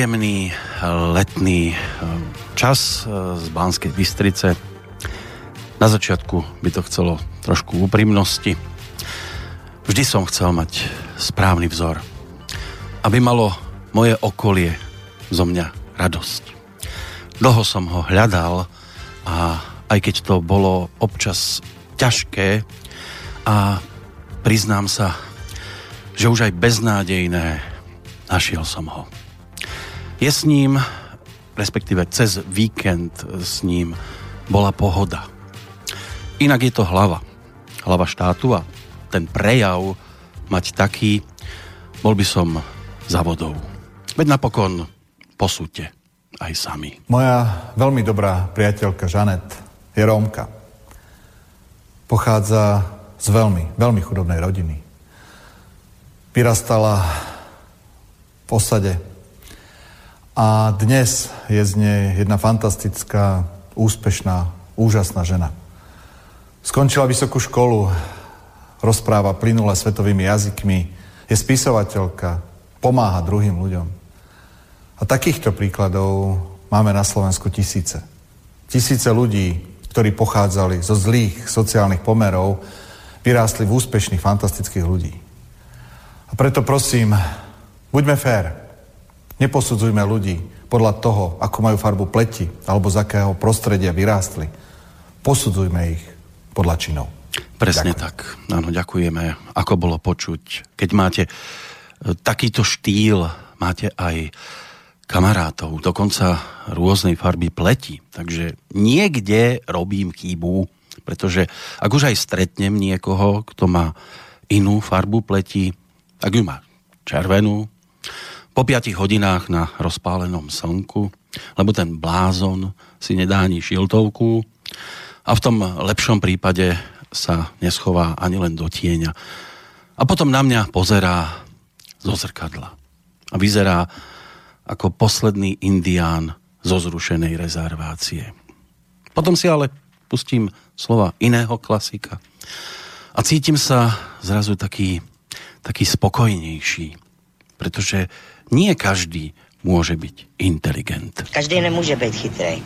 Príjemný letný čas z Banskej Bystrice. Na začiatku by to chcelo trošku úprimnosti. Vždy som chcel mať správny vzor. Aby malo moje okolie zo mňa radosť. Dlho som ho hľadal a aj keď to bolo občas ťažké a priznám sa, že už aj beznádejné, našiel som ho. Je s ním, respektíve cez víkend s ním bola pohoda. Inak je to hlava. Hlava štátu a ten prejav mať taký, bol by som za vodou. Veď napokon posúďte aj sami. Moja veľmi dobrá priateľka Žanet je Rómka. Pochádza z veľmi, veľmi chudobnej rodiny. Vyrastala v osade a dnes je z nej jedna fantastická, úspešná, úžasná žena. Skončila vysokú školu, rozpráva plynule svetovými jazykmi, je spisovateľka, pomáha druhým ľuďom. A takýchto príkladov máme na Slovensku tisíce. Tisíce ľudí, ktorí pochádzali zo zlých sociálnych pomerov, vyrástli v úspešných, fantastických ľudí. A preto prosím, buďme fér. Neposudzujme ľudí podľa toho, ako majú farbu pleti alebo z akého prostredia vyrástli. Posudzujme ich podľa činov. Presne Ďakujem. tak. Áno, ďakujeme. Ako bolo počuť, keď máte e, takýto štýl, máte aj kamarátov, dokonca rôznej farby pleti. Takže niekde robím chybu, pretože ak už aj stretnem niekoho, kto má inú farbu pleti, ak ju má červenú, po 5 hodinách na rozpálenom slnku, lebo ten blázon si nedá ani šiltovku a v tom lepšom prípade sa neschová ani len do tieňa. A potom na mňa pozerá zo zrkadla. A vyzerá ako posledný indián zo zrušenej rezervácie. Potom si ale pustím slova iného klasika a cítim sa zrazu taký, taký spokojnejší, pretože nie každý môže byť inteligent. Každý nemůže být chytrý.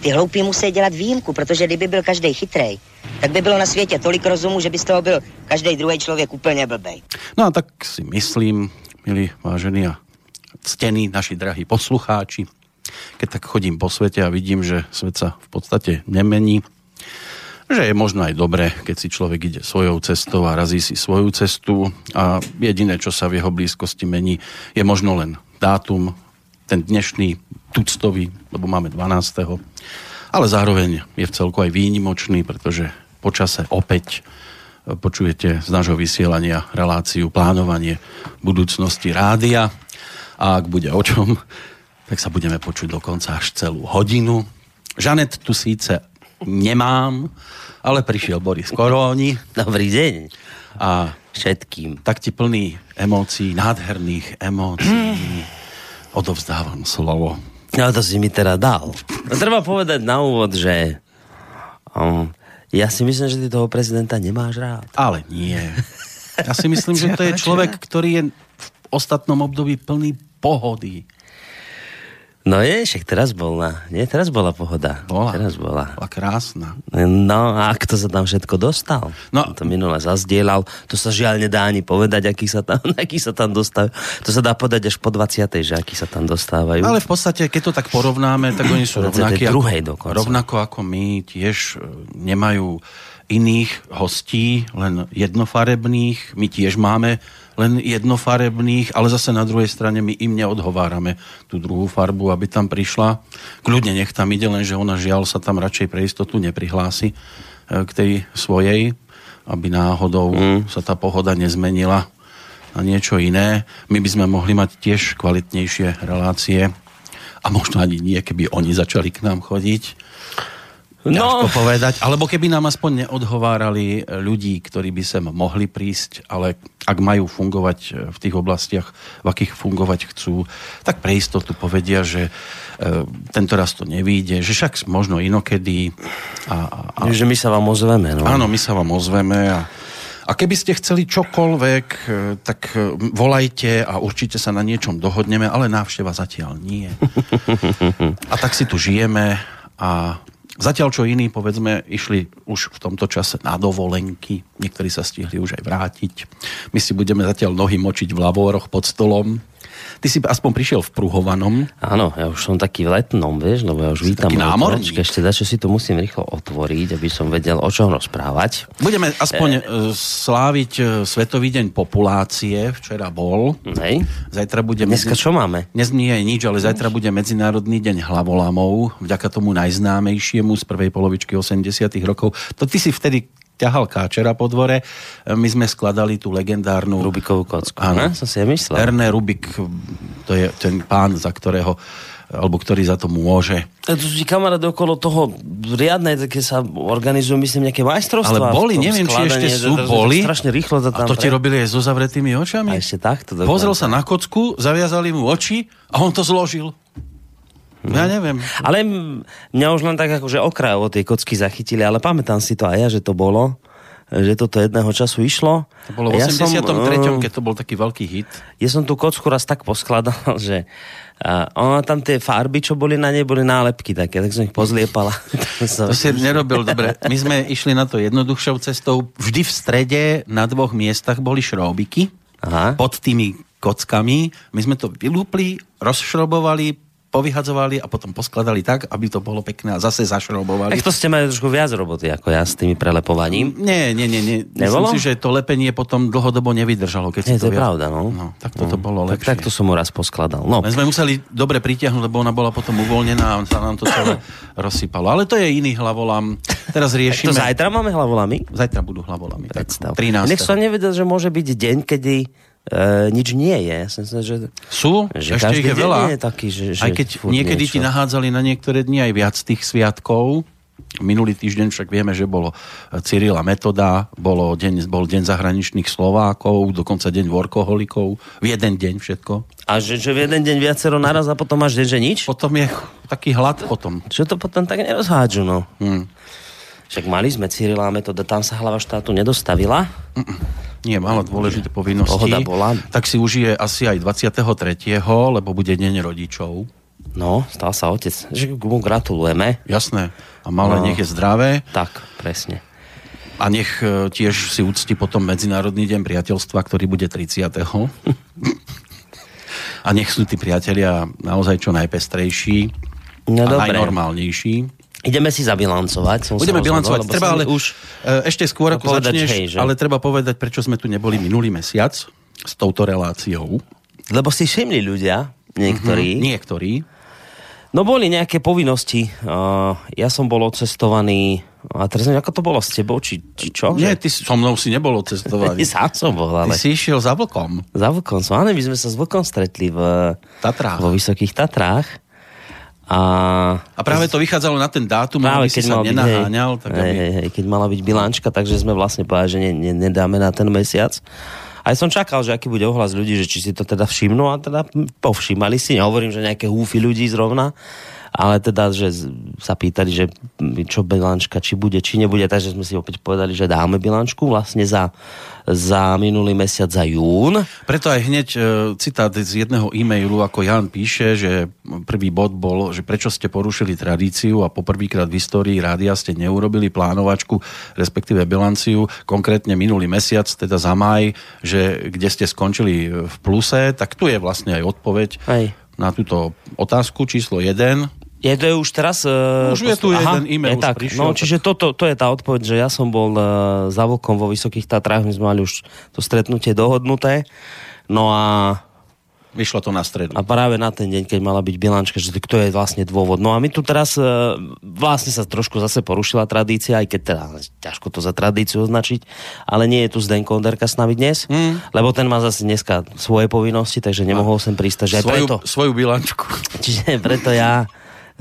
Ty hloupí musí dělat výjimku, protože kdyby byl každý chytrý, tak by bylo na světě tolik rozumu, že by z toho byl každý druhý člověk úplně blbej. No a tak si myslím, milí vážení a ctení naši drahí poslucháči, keď tak chodím po svete a vidím, že svet sa v podstate nemení, že je možno aj dobre, keď si človek ide svojou cestou a razí si svoju cestu a jediné, čo sa v jeho blízkosti mení, je možno len dátum, ten dnešný tuctový, lebo máme 12. Ale zároveň je v celku aj výnimočný, pretože počase opäť počujete z nášho vysielania reláciu plánovanie budúcnosti rádia a ak bude o čom, tak sa budeme počuť dokonca až celú hodinu. Žanet tu síce nemám, ale prišiel Boris Koróni. Dobrý deň. A všetkým. Tak ti plný emócií, nádherných emócií. Odovzdávam slovo. No to si mi teda dal. No, treba povedať na úvod, že um, ja si myslím, že ty toho prezidenta nemáš rád. Ale nie. Ja si myslím, že to je človek, ktorý je v ostatnom období plný pohody. No je, však teraz bola, nie? Teraz bola pohoda. Bola. Teraz bola. Bola krásna. No a kto sa tam všetko dostal? No. To minule zazdielal. To sa žiaľ nedá ani povedať, aký sa tam, aký sa tam dostávajú. To sa dá povedať až po 20. že aký sa tam dostávajú. Ale v podstate, keď to tak porovnáme, tak oni sú rovnakí. Druhej dokonca. Rovnako ako my tiež e, nemajú iných hostí, len jednofarebných. My tiež máme len jednofarebných, ale zase na druhej strane my im neodhovárame tú druhú farbu, aby tam prišla. Kľudne nech tam ide, lenže ona žiaľ sa tam radšej pre istotu neprihlási e, k tej svojej, aby náhodou mm. sa tá pohoda nezmenila na niečo iné. My by sme mohli mať tiež kvalitnejšie relácie a možno ani nie, keby oni začali k nám chodiť No. povedať. Alebo keby nám aspoň neodhovárali ľudí, ktorí by sem mohli prísť, ale ak majú fungovať v tých oblastiach, v akých fungovať chcú, tak pre istotu povedia, že e, tento raz to nevíde, že však možno inokedy. A, a, a... Že my sa vám ozveme. No. Áno, my sa vám ozveme a A keby ste chceli čokoľvek, e, tak e, volajte a určite sa na niečom dohodneme, ale návšteva zatiaľ nie. A tak si tu žijeme a zatiaľ čo iní, povedzme, išli už v tomto čase na dovolenky, niektorí sa stihli už aj vrátiť. My si budeme zatiaľ nohy močiť v lavoroch pod stolom, Ty si aspoň prišiel v pruhovanom. Áno, ja už som taký v letnom, vieš, lebo ja už si vítam. námorník. Ešte dačo si to musím rýchlo otvoriť, aby som vedel, o čom rozprávať. Budeme aspoň e... sláviť e, Svetový deň populácie. Včera bol. Hej. Zajtra bude... Dneska čo máme? Dnes nie je nič, ale zajtra bude Medzinárodný deň hlavolamov. Vďaka tomu najznámejšiemu z prvej polovičky 80 rokov. To ty si vtedy ťahal káčera po dvore. My sme skladali tú legendárnu... Rubikovú kocku. Áno, som si myslel. Erne Rubik, to je ten pán, za ktorého alebo ktorý za to môže. A tu si kamarát okolo toho riadne, keď sa organizujú, myslím, nejaké majstrovstvá. Ale boli, neviem, či ešte sú, to, boli. Strašne rýchlo to tam A to pre... ti robili aj so zavretými očami? A ešte takto. Pozrel sa na kocku, zaviazali mu oči a on to zložil. No. Ja neviem. Ale mňa už len tak akože okraj o tej kocky zachytili, ale pamätám si to aj ja, že to bolo že toto jedného času išlo. To bolo v 83., ja som, keď to bol taký veľký hit. Ja som tú kocku raz tak poskladal, že a ona tam tie farby, čo boli na nej, boli nálepky také, tak som ich pozliepala. to si nerobil dobre. My sme išli na to jednoduchšou cestou. Vždy v strede na dvoch miestach boli šrobiky Aha. pod tými kockami. My sme to vylúpli, rozšrobovali, povyhadzovali a potom poskladali tak, aby to bolo pekné a zase zašrobovali. Tak to ste mali trošku viac roboty ako ja s tými prelepovaním. Nie, nie, nie. nie. Myslím si, že to lepenie potom dlhodobo nevydržalo. Keď nie, to, to je viac... pravda, no. no. Tak toto no. bolo lepšie. Tak, tak to som mu raz poskladal. No. My sme museli dobre pritiahnuť, lebo ona bola potom uvoľnená a sa nám to celé rozsypalo. Ale to je iný hlavolam. Teraz riešime... tak to zajtra máme hlavolamy? Zajtra budú hlavolamy. Predstav. 13. Nech som nevedel, že môže byť deň, kedy E, nič nie je. Som že, Sú, že ešte ich je veľa. Je taký, že, že aj keď niekedy niečo. ti nahádzali na niektoré dni aj viac tých sviatkov, Minulý týždeň však vieme, že bolo Cyrila Metoda, bolo deň, bol deň zahraničných Slovákov, dokonca deň workoholikov, v jeden deň všetko. A že, že v jeden deň viacero naraz a potom máš deň, že nič? Potom je taký hlad potom. Čo to potom tak nerozhádžu, no? Hmm. Však mali sme Cyrila Metoda, tam sa hlava štátu nedostavila. Mm-mm nie, mala dôležité povinnosti. Pohoda bola. Tak si užije asi aj 23., lebo bude deň rodičov. No, stal sa otec. Že mu gratulujeme. Jasné. A malé no, nech je zdravé. Tak, presne. A nech e, tiež si úcti potom Medzinárodný deň priateľstva, ktorý bude 30. a nech sú tí priatelia naozaj čo najpestrejší no, a dobre. najnormálnejší. Ideme si zabilancovať. Som Budeme bilancovať. Treba ale už e, ešte skôr, ako povedať, začneš, hej, že? ale treba povedať, prečo sme tu neboli minulý mesiac s touto reláciou. Lebo si všimli ľudia, niektorí. Mm-hmm, niektorí. No boli nejaké povinnosti. Uh, ja som bol odcestovaný a teraz neviem, ako to bolo s tebou, či, či čo? Nie, ty so mnou si nebol odcestovaný. Sám som bol, ale... Ty si išiel za vlkom. Za vlkom som, áno, my sme sa s vlkom stretli v... Tatrách. Vo Vysokých Tatrách. A, a práve to vychádzalo na ten dátum, práve, aby si sa nenaháňal. Hej, tak aby... hej, hej, keď mala byť bilančka, takže sme vlastne povedali, že ne, ne, nedáme na ten mesiac. A ja som čakal, že aký bude ohlas ľudí, že či si to teda všimnú a teda povšimali si. Nehovorím, že nejaké húfy ľudí zrovna, ale teda, že sa pýtali, že čo bilančka, či bude, či nebude, takže sme si opäť povedali, že dáme bilančku vlastne za, za minulý mesiac, za jún. Preto aj hneď e, citát z jedného e-mailu, ako Jan píše, že prvý bod bol, že prečo ste porušili tradíciu a poprvýkrát v histórii rádia ste neurobili plánovačku, respektíve bilanciu, konkrétne minulý mesiac, teda za maj, že kde ste skončili v pluse, tak tu je vlastne aj odpoveď. Aj na túto otázku číslo 1. Je to už teraz... Uh, už je tu aha, jeden e-mail. Je tak, prišiel, no, čiže tak... toto, to je tá odpoveď, že ja som bol uh, za vlkom vo Vysokých Tatrách, my sme mali už to stretnutie dohodnuté. No a Vyšlo to na stredu. A práve na ten deň, keď mala byť bilančka, že kto je vlastne dôvod. No a my tu teraz e, vlastne sa trošku zase porušila tradícia, aj keď teda ťažko to za tradíciu označiť, ale nie je tu Zdenko Onderka s nami dnes, mm. lebo ten má zase dneska svoje povinnosti, takže nemohol sem prísť. Že svoju, preto, svoju bilančku. Čiže preto ja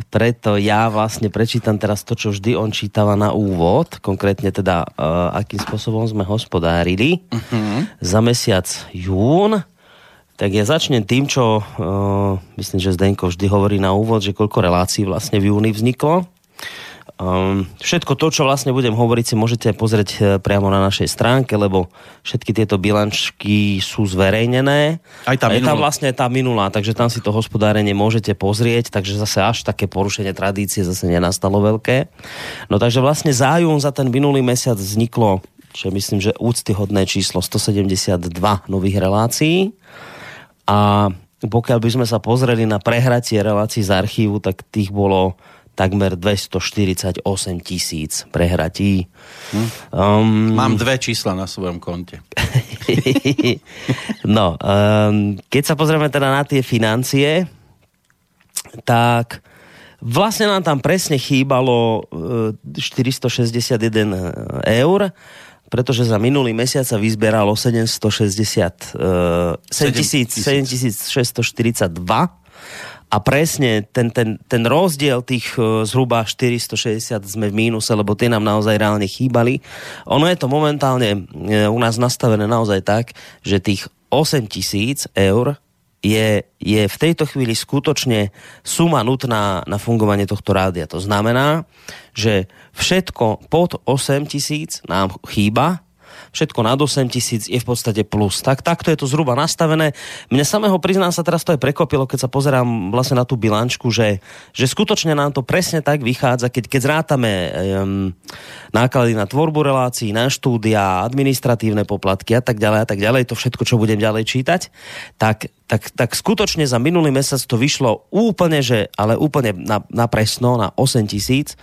preto ja vlastne prečítam teraz to, čo vždy on čítava na úvod, konkrétne teda, uh, akým spôsobom sme hospodárili uh-huh. za mesiac jún. Tak ja začnem tým, čo uh, myslím, že Zdenko vždy hovorí na úvod, že koľko relácií vlastne v júni vzniklo. Um, všetko to, čo vlastne budem hovoriť, si môžete pozrieť e, priamo na našej stránke, lebo všetky tieto bilančky sú zverejnené. Aj tá je tam minulá. vlastne tá minulá, takže tam si to hospodárenie môžete pozrieť, takže zase až také porušenie tradície zase nenastalo veľké. No takže vlastne zájom za ten minulý mesiac vzniklo, čo myslím, že úctyhodné číslo 172 nových relácií. A pokiaľ by sme sa pozreli na prehratie relácií z archívu, tak tých bolo takmer 248 tisíc prehratí. Um, Mám dve čísla na svojom konte. no, um, keď sa pozrieme teda na tie financie, tak vlastne nám tam presne chýbalo e, 461 eur, pretože za minulý mesiac sa vyzberalo 760, uh, 7642 a presne ten, ten, ten rozdiel tých uh, zhruba 460 sme v mínuse, lebo tie nám naozaj reálne chýbali. Ono je to momentálne uh, u nás nastavené naozaj tak, že tých 8 tisíc eur je, je v tejto chvíli skutočne suma nutná na fungovanie tohto rádia. To znamená, že všetko pod 8 tisíc nám chýba, všetko nad 8 tisíc je v podstate plus. Tak, takto je to zhruba nastavené. Mne samého priznám sa teraz to aj prekopilo, keď sa pozerám vlastne na tú bilančku, že, že skutočne nám to presne tak vychádza, keď, keď zrátame um, náklady na tvorbu relácií, na štúdia, administratívne poplatky a tak ďalej a tak ďalej, to všetko, čo budem ďalej čítať, tak, tak, tak skutočne za minulý mesiac to vyšlo úplne, že, ale úplne na, na presno, na 8 tisíc.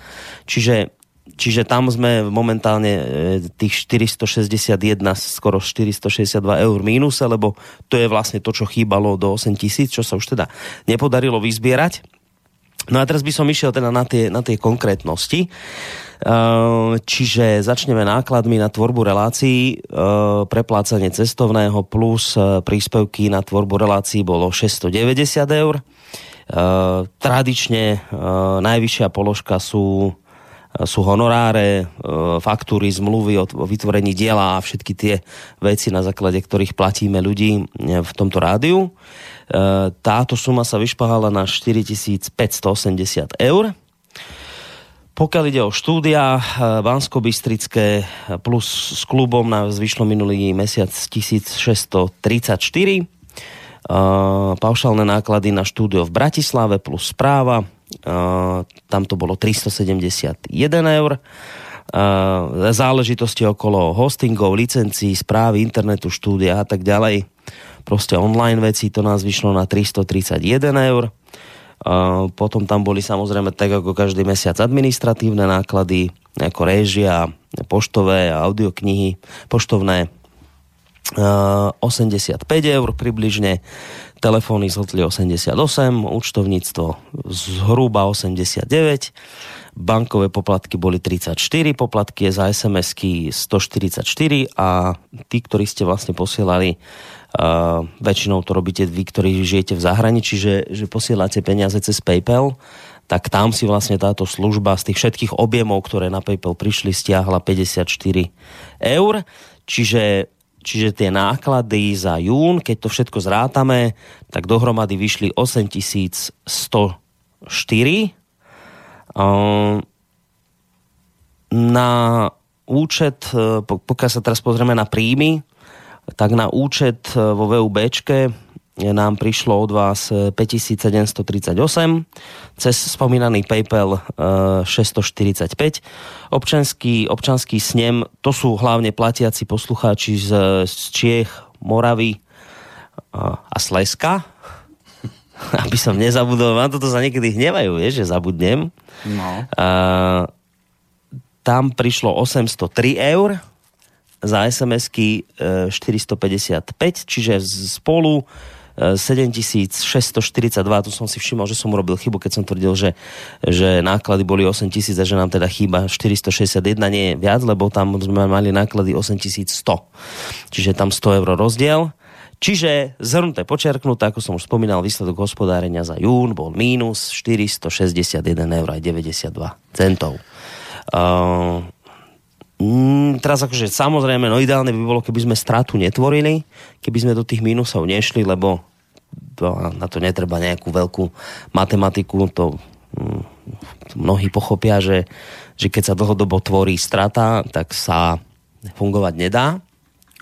Čiže Čiže tam sme momentálne e, tých 461, skoro 462 eur mínuse, lebo to je vlastne to, čo chýbalo do 8 tisíc, čo sa už teda nepodarilo vyzbierať. No a teraz by som išiel teda na tie, na tie konkrétnosti. Čiže začneme nákladmi na tvorbu relácií. Preplácanie cestovného plus príspevky na tvorbu relácií bolo 690 eur. Tradične najvyššia položka sú sú honoráre, faktúry, zmluvy o vytvorení diela a všetky tie veci, na základe ktorých platíme ľudí v tomto rádiu. Táto suma sa vyšpahala na 4580 eur. Pokiaľ ide o štúdia bansko bystrické plus s klubom nás vyšlo minulý mesiac 1634. Paušálne náklady na štúdio v Bratislave plus správa tam to bolo 371 eur. Záležitosti okolo hostingov, licencií, správy, internetu, štúdia a tak ďalej. Proste online veci, to nás vyšlo na 331 eur. Potom tam boli samozrejme tak ako každý mesiac administratívne náklady, ako réžia, poštové, audioknihy, poštovné 85 eur približne, telefóny zhltli 88, účtovníctvo zhruba 89, bankové poplatky boli 34, poplatky za SMS-ky 144 a tí, ktorí ste vlastne posielali uh, väčšinou to robíte vy, ktorí žijete v zahraničí, že, že posielate peniaze cez PayPal, tak tam si vlastne táto služba z tých všetkých objemov, ktoré na PayPal prišli, stiahla 54 eur. Čiže čiže tie náklady za jún, keď to všetko zrátame, tak dohromady vyšli 8104. Na účet, e, pokiaľ sa teraz pozrieme na príjmy, tak na účet e, vo VUBčke nám prišlo od vás 5738, cez spomínaný PayPal 645. Občanský, občanský snem, to sú hlavne platiaci poslucháči z, z Čiech, Moravy a Sleska. Aby som nezabudol, vám toto sa niekedy hnevajú, vieš, že zabudnem. No. Tam prišlo 803 eur, za SMS-ky 455, čiže spolu 7642, tu som si všimol, že som urobil chybu, keď som tvrdil, že, že náklady boli 8000 a že nám teda chýba 461, nie je viac, lebo tam sme mali náklady 8100. Čiže tam 100 eur rozdiel. Čiže zhrnuté, počerknuté, ako som už spomínal, výsledok hospodárenia za jún bol mínus 461 eur aj 92 centov. Uh, Mm, teraz akože samozrejme, no ideálne by bolo, keby sme stratu netvorili, keby sme do tých mínusov nešli, lebo to, na to netreba nejakú veľkú matematiku, to mm, mnohí pochopia, že, že keď sa dlhodobo tvorí strata, tak sa fungovať nedá.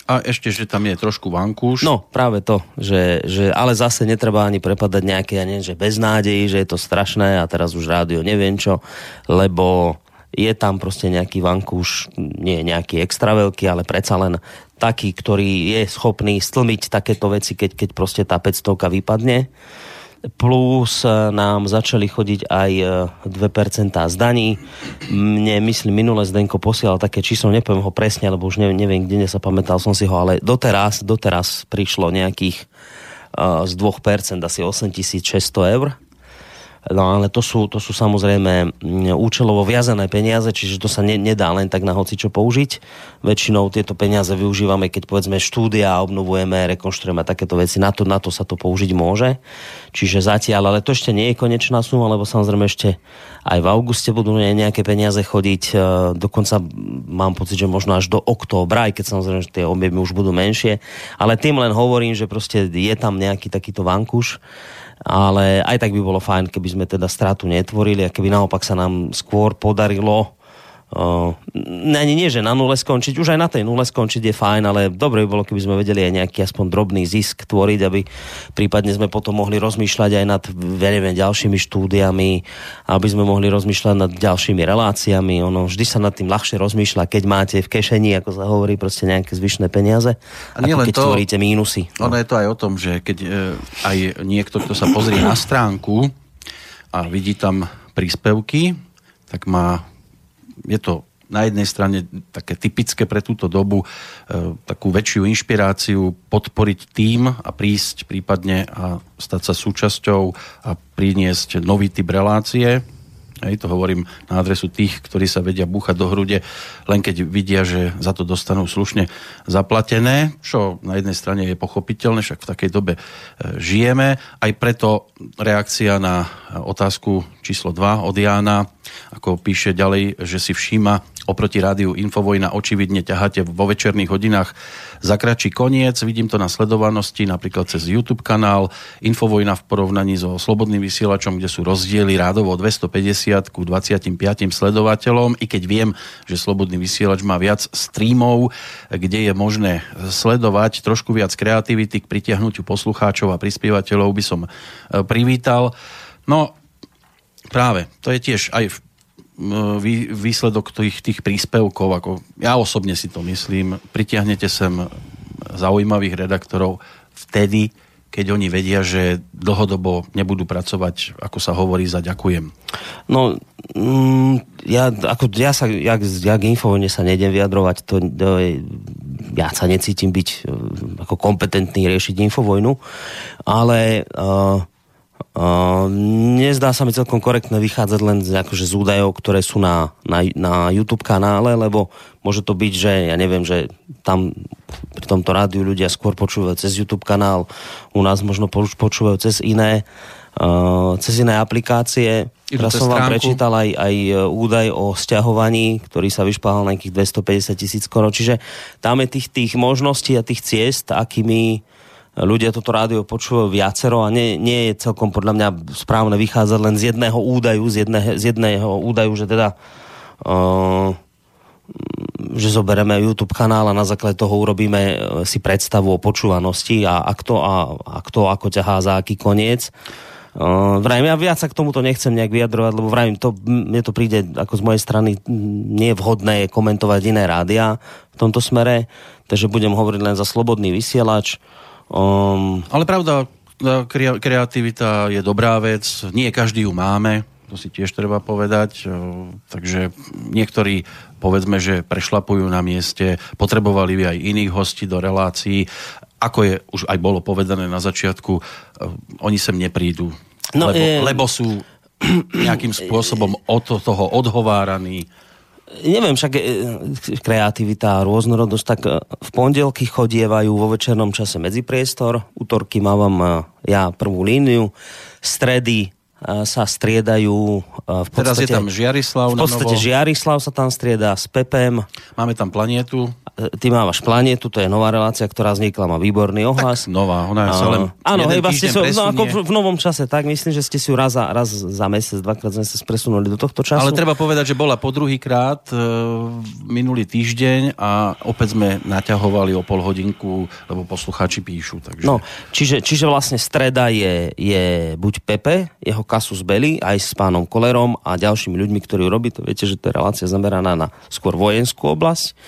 A ešte, že tam je trošku vankúš. No, práve to, že, že ale zase netreba ani prepadať nejaké, ja neviem, že beznádej, že je to strašné a teraz už rádio neviem čo, lebo je tam proste nejaký vankúš, nie nejaký extra veľký, ale predsa len taký, ktorý je schopný stlmiť takéto veci, keď, keď proste tá 500 vypadne plus e, nám začali chodiť aj 2% e, z daní. Mne, myslím, minule Zdenko posielal také číslo, nepoviem ho presne, lebo už neviem, neviem kde sa pamätal som si ho, ale doteraz, doteraz prišlo nejakých uh, z 2% asi 8600 eur No ale to sú, to sú samozrejme mm, účelovo viazané peniaze, čiže to sa ne, nedá len tak na hoci čo použiť. Väčšinou tieto peniaze využívame, keď povedzme štúdia, obnovujeme, rekonštruujeme takéto veci. Na to, na to sa to použiť môže. Čiže zatiaľ, ale to ešte nie je konečná suma, lebo samozrejme ešte aj v auguste budú nejaké peniaze chodiť. E, dokonca mám pocit, že možno až do októbra, aj keď samozrejme že tie objemy už budú menšie. Ale tým len hovorím, že proste je tam nejaký takýto vankuš ale aj tak by bolo fajn, keby sme teda stratu netvorili a keby naopak sa nám skôr podarilo ani nie, že na nule skončiť, už aj na tej nule skončiť je fajn, ale dobre by bolo, keby sme vedeli aj nejaký aspoň drobný zisk tvoriť, aby prípadne sme potom mohli rozmýšľať aj nad neviem, ďalšími štúdiami, aby sme mohli rozmýšľať nad ďalšími reláciami. Ono vždy sa nad tým ľahšie rozmýšľa, keď máte v kešení, ako sa hovorí, proste nejaké zvyšné peniaze, a nie ako keď to, tvoríte mínusy. No. Ono je to aj o tom, že keď e, aj niekto, kto sa pozrie na stránku a vidí tam príspevky, tak má je to na jednej strane také typické pre túto dobu e, takú väčšiu inšpiráciu podporiť tým a prísť prípadne a stať sa súčasťou a priniesť nový typ relácie Hej, to hovorím na adresu tých, ktorí sa vedia búchať do hrude, len keď vidia, že za to dostanú slušne zaplatené, čo na jednej strane je pochopiteľné, však v takej dobe e, žijeme. Aj preto reakcia na otázku číslo 2 od Jána, ako píše ďalej, že si všíma oproti rádiu Infovojna očividne ťaháte vo večerných hodinách za kratší koniec. Vidím to na sledovanosti napríklad cez YouTube kanál Infovojna v porovnaní so Slobodným vysielačom, kde sú rozdiely rádovo 250 ku 25 sledovateľom, i keď viem, že Slobodný vysielač má viac streamov, kde je možné sledovať trošku viac kreativity k pritiahnutiu poslucháčov a prispievateľov by som e, privítal. No, práve, to je tiež aj v výsledok tých, tých príspevkov, ako ja osobne si to myslím, pritiahnete sem zaujímavých redaktorov vtedy, keď oni vedia, že dlhodobo nebudú pracovať, ako sa hovorí, za ďakujem? No, mm, ja, ako, ja sa, jak, jak infovojne sa nejdem vyjadrovať, to, to je, ja sa necítim byť ako kompetentný riešiť infovojnu, ale uh, Uh, nezdá sa mi celkom korektné vychádzať len z, akože, z údajov, ktoré sú na, na, na YouTube kanále, lebo môže to byť, že ja neviem, že tam pri tomto rádiu ľudia skôr počúvajú cez YouTube kanál, u nás možno počúvajú cez iné uh, cez iné aplikácie. Teraz som vám prečítal aj, aj údaj o stiahovaní, ktorý sa vyšpáhal na nejakých 250 tisíc skoro. Čiže tam je tých, tých možností a tých ciest, akými ľudia toto rádio počúvajú viacero a nie, nie je celkom podľa mňa správne vychádzať len z jedného údaju, z jedného, z jedného údaju, že teda uh, že zoberieme YouTube kanál a na základe toho urobíme uh, si predstavu o počúvanosti a, a, kto, a, a kto ako ťahá za aký koniec. Uh, vrajím, ja viac sa k tomuto nechcem nejak vyjadrovať, lebo vrajím, to, mne to príde ako z mojej strany nie je vhodné komentovať iné rádia v tomto smere, takže budem hovoriť len za slobodný vysielač. Um, ale pravda, kreativita je dobrá vec, nie každý ju máme, to si tiež treba povedať, takže niektorí povedzme, že prešlapujú na mieste, potrebovali by aj iných hostí do relácií, ako je už aj bolo povedané na začiatku, oni sem neprídu, no, lebo, je... lebo sú nejakým spôsobom od toho odhováraní neviem, však e, kreativita a rôznorodosť, tak e, v pondelky chodievajú vo večernom čase medzipriestor, útorky mávam e, ja prvú líniu, stredy sa striedajú v podstate... Teraz je tam Žiarislav V podstate Žiarislav sa tam strieda s Pepem. Máme tam planietu. e, ty mávaš planetu, to je nová relácia, ktorá vznikla, má výborný ohlas. Tak nová, ona je sa len Áno, hej, vlastne sú, no, ako v, v, novom čase, tak myslím, že ste si ju raz za, raz za mesiac, dvakrát za mesiac presunuli do tohto času. Ale treba povedať, že bola po druhý krát e, minulý týždeň a opäť sme naťahovali o pol hodinku, lebo poslucháči píšu. Takže... No, čiže, čiže vlastne streda je, je buď Pepe, jeho kasus belli, aj s pánom Kolerom a ďalšími ľuďmi, ktorí robí, to viete, že to je relácia zameraná na skôr vojenskú oblasť.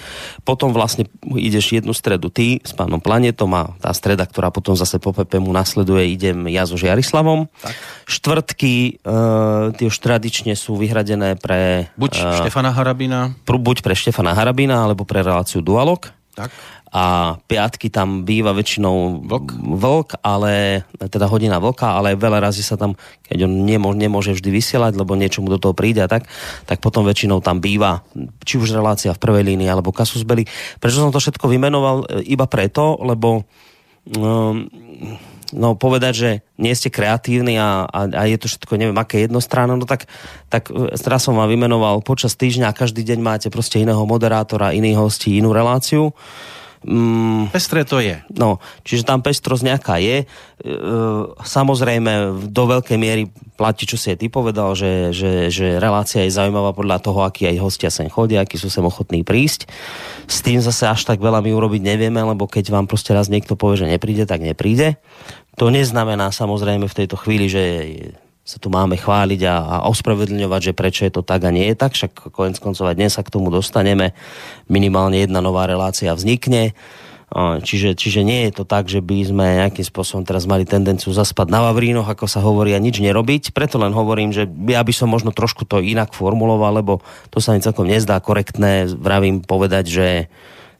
Potom vlastne ideš jednu stredu ty s pánom Planetom a tá streda, ktorá potom zase po Pepe mu nasleduje, idem ja so Žiarislavom. Tak. Štvrtky uh, tie už tradične sú vyhradené pre... Buď uh, Štefana Harabina. Pr- buď pre Štefana Harabina, alebo pre reláciu Dualog. Tak a piatky tam býva väčšinou vlk, vlk ale, teda hodina vlka, ale veľa razy sa tam, keď on nemôže, nemôže vždy vysielať, lebo niečo mu do toho príde a tak, tak potom väčšinou tam býva, či už relácia v prvej línii, alebo kasus belli. Prečo som to všetko vymenoval? E, iba preto, lebo um, no povedať, že nie ste kreatívni a, a, a je to všetko neviem aké jednostranné, no tak, tak teraz som vám vymenoval počas týždňa a každý deň máte proste iného moderátora, iných hostí, inú reláciu. Mm, Pestré to je. No, čiže tam pestrosť nejaká je. E, samozrejme, do veľkej miery platí, čo si aj ty povedal, že, že, že relácia je zaujímavá podľa toho, akí aj hostia sem chodia, akí sú sem ochotní prísť. S tým zase až tak veľa my urobiť nevieme, lebo keď vám proste raz niekto povie, že nepríde, tak nepríde. To neznamená samozrejme v tejto chvíli, že sa tu máme chváliť a, a ospravedlňovať, že prečo je to tak a nie je tak, však konec koncov dnes sa k tomu dostaneme, minimálne jedna nová relácia vznikne, čiže, čiže nie je to tak, že by sme nejakým spôsobom teraz mali tendenciu zaspať na Vavrínoch, ako sa hovorí, a nič nerobiť, preto len hovorím, že ja by som možno trošku to inak formuloval, lebo to sa mi celkom nezdá korektné, vravím povedať, že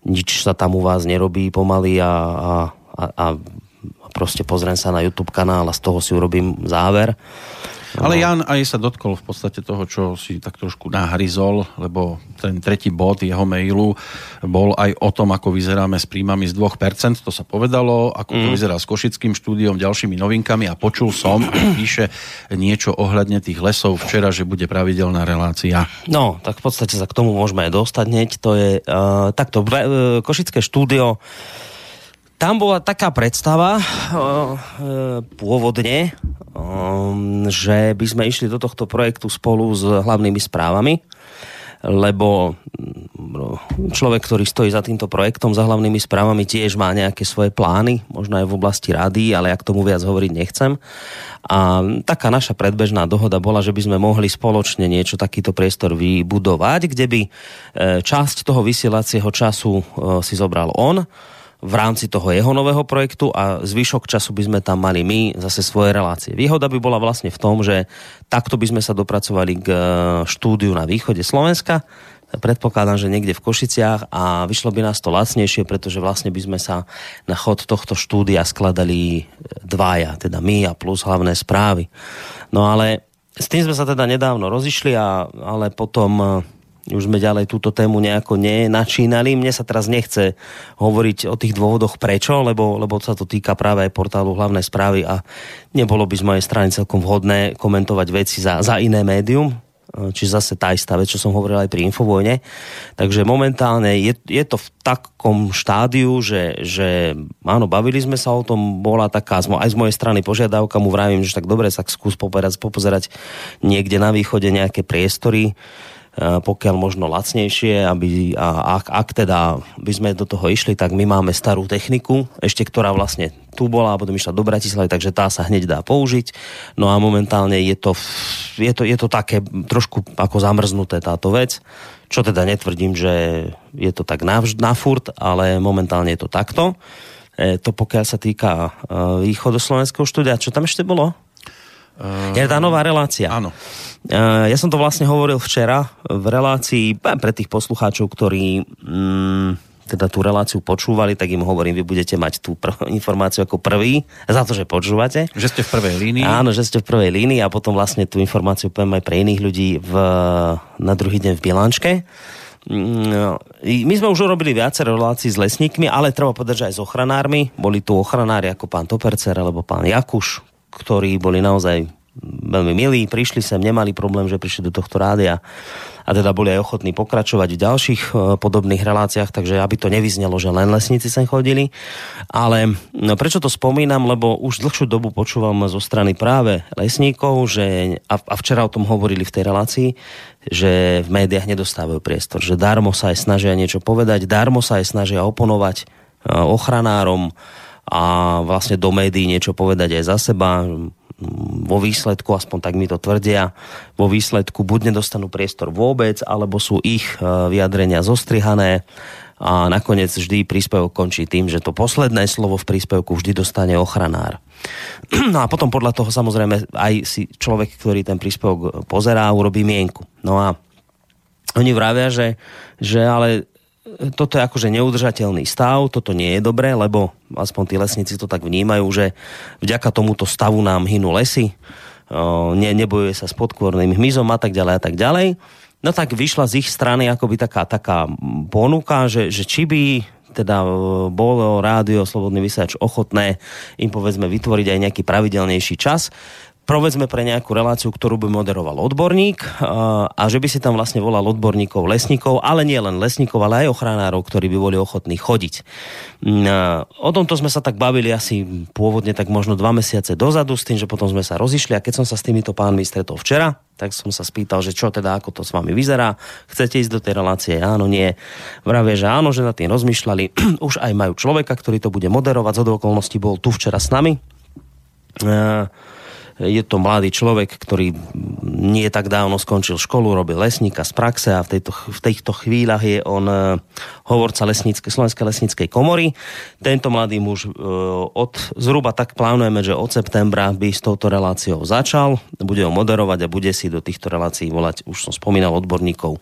nič sa tam u vás nerobí pomaly a, a, a, a proste pozriem sa na YouTube kanál a z toho si urobím záver. Ale Jan aj sa dotkol v podstate toho, čo si tak trošku nahryzol, lebo ten tretí bod jeho mailu bol aj o tom, ako vyzeráme s príjmami z 2%, to sa povedalo, ako to mm. vyzerá s Košickým štúdiom, ďalšími novinkami a počul som, píše niečo ohľadne tých lesov včera, že bude pravidelná relácia. No, tak v podstate sa k tomu môžeme aj dostať hneď. To je uh, takto, uh, Košické štúdio tam bola taká predstava pôvodne, že by sme išli do tohto projektu spolu s hlavnými správami, lebo mm, človek, ktorý stojí za týmto projektom, za hlavnými správami, tiež má nejaké svoje plány, možno aj v oblasti rady, ale ja k tomu viac hovoriť nechcem. A taká naša predbežná dohoda bola, že by sme mohli spoločne niečo, takýto priestor vybudovať, kde by časť toho vysielacieho času si zobral on, v rámci toho jeho nového projektu a zvyšok času by sme tam mali my zase svoje relácie. Výhoda by bola vlastne v tom, že takto by sme sa dopracovali k e, štúdiu na východe Slovenska, predpokladám, že niekde v Košiciach a vyšlo by nás to lacnejšie, pretože vlastne by sme sa na chod tohto štúdia skladali dvaja, teda my a plus hlavné správy. No ale s tým sme sa teda nedávno rozišli, a, ale potom e, už sme ďalej túto tému nejako nenačínali. Mne sa teraz nechce hovoriť o tých dôvodoch prečo, lebo, lebo sa to týka práve aj portálu hlavnej správy a nebolo by z mojej strany celkom vhodné komentovať veci za, za iné médium, či zase tá istá vec, čo som hovoril aj pri Infovojne. Takže momentálne je, je to v takom štádiu, že, že áno, bavili sme sa o tom, bola taká aj z mojej strany požiadavka, mu vravím, že tak dobre, sa skús popozerať, popozerať niekde na východe nejaké priestory, pokiaľ možno lacnejšie, aby, a ak, ak teda by sme do toho išli, tak my máme starú techniku, ešte ktorá vlastne tu bola a potom išla do Bratislavy, takže tá sa hneď dá použiť. No a momentálne je to, je to, je to také trošku ako zamrznuté táto vec, čo teda netvrdím, že je to tak navždy, na furt, ale momentálne je to takto. E, to pokiaľ sa týka e, východoslovenského štúdia, čo tam ešte bolo? Uh, je tá nová relácia. Áno. Uh, ja som to vlastne hovoril včera v relácii pre tých poslucháčov, ktorí mm, teda tú reláciu počúvali, tak im hovorím, vy budete mať tú pr- informáciu ako prvý, za to, že počúvate. Že ste v prvej línii. Áno, že ste v prvej línii a potom vlastne tú informáciu poviem aj pre iných ľudí v, na druhý deň v Bilančke. Mm, my sme už urobili viacero relácií s lesníkmi, ale treba povedať, že aj s ochranármi. Boli tu ochranári ako pán Topercer alebo pán Jakuš, ktorí boli naozaj veľmi milí, prišli sem, nemali problém, že prišli do tohto rádia a teda boli aj ochotní pokračovať v ďalších e, podobných reláciách, takže aby to nevyznelo, že len lesníci sem chodili. Ale no, prečo to spomínam, lebo už dlhšiu dobu počúvam zo strany práve lesníkov, že, a, včera o tom hovorili v tej relácii, že v médiách nedostávajú priestor, že darmo sa aj snažia niečo povedať, darmo sa aj snažia oponovať e, ochranárom a vlastne do médií niečo povedať aj za seba vo výsledku, aspoň tak mi to tvrdia, vo výsledku buď nedostanú priestor vôbec, alebo sú ich e, vyjadrenia zostrihané a nakoniec vždy príspevok končí tým, že to posledné slovo v príspevku vždy dostane ochranár. No a potom podľa toho samozrejme aj si človek, ktorý ten príspevok pozerá, urobí mienku. No a oni vravia, že, že ale toto je akože neudržateľný stav, toto nie je dobré, lebo aspoň tí lesníci to tak vnímajú, že vďaka tomuto stavu nám hynú lesy, ne, nebojuje sa s podkvorným hmyzom a tak ďalej a tak ďalej. No tak vyšla z ich strany akoby taká, taká ponuka, že, že či by teda bolo rádio Slobodný vysielač ochotné im povedzme vytvoriť aj nejaký pravidelnejší čas, povedzme pre nejakú reláciu, ktorú by moderoval odborník a že by si tam vlastne volal odborníkov, lesníkov, ale nie len lesníkov, ale aj ochranárov, ktorí by boli ochotní chodiť. Mm, o tomto sme sa tak bavili asi pôvodne tak možno dva mesiace dozadu s tým, že potom sme sa rozišli a keď som sa s týmito pánmi stretol včera, tak som sa spýtal, že čo teda, ako to s vami vyzerá, chcete ísť do tej relácie, áno, nie. Vravie, že áno, že na tým rozmýšľali, už aj majú človeka, ktorý to bude moderovať, z okolností bol tu včera s nami. Uh, je to mladý človek, ktorý nie tak dávno skončil školu, robil lesníka z praxe a v, tejto, v týchto chvíľach je on e, hovorca lesnícke, Slovenskej lesníckej komory. Tento mladý muž e, od zhruba tak plánujeme, že od septembra by s touto reláciou začal, bude ho moderovať a bude si do týchto relácií volať, už som spomínal, odborníkov,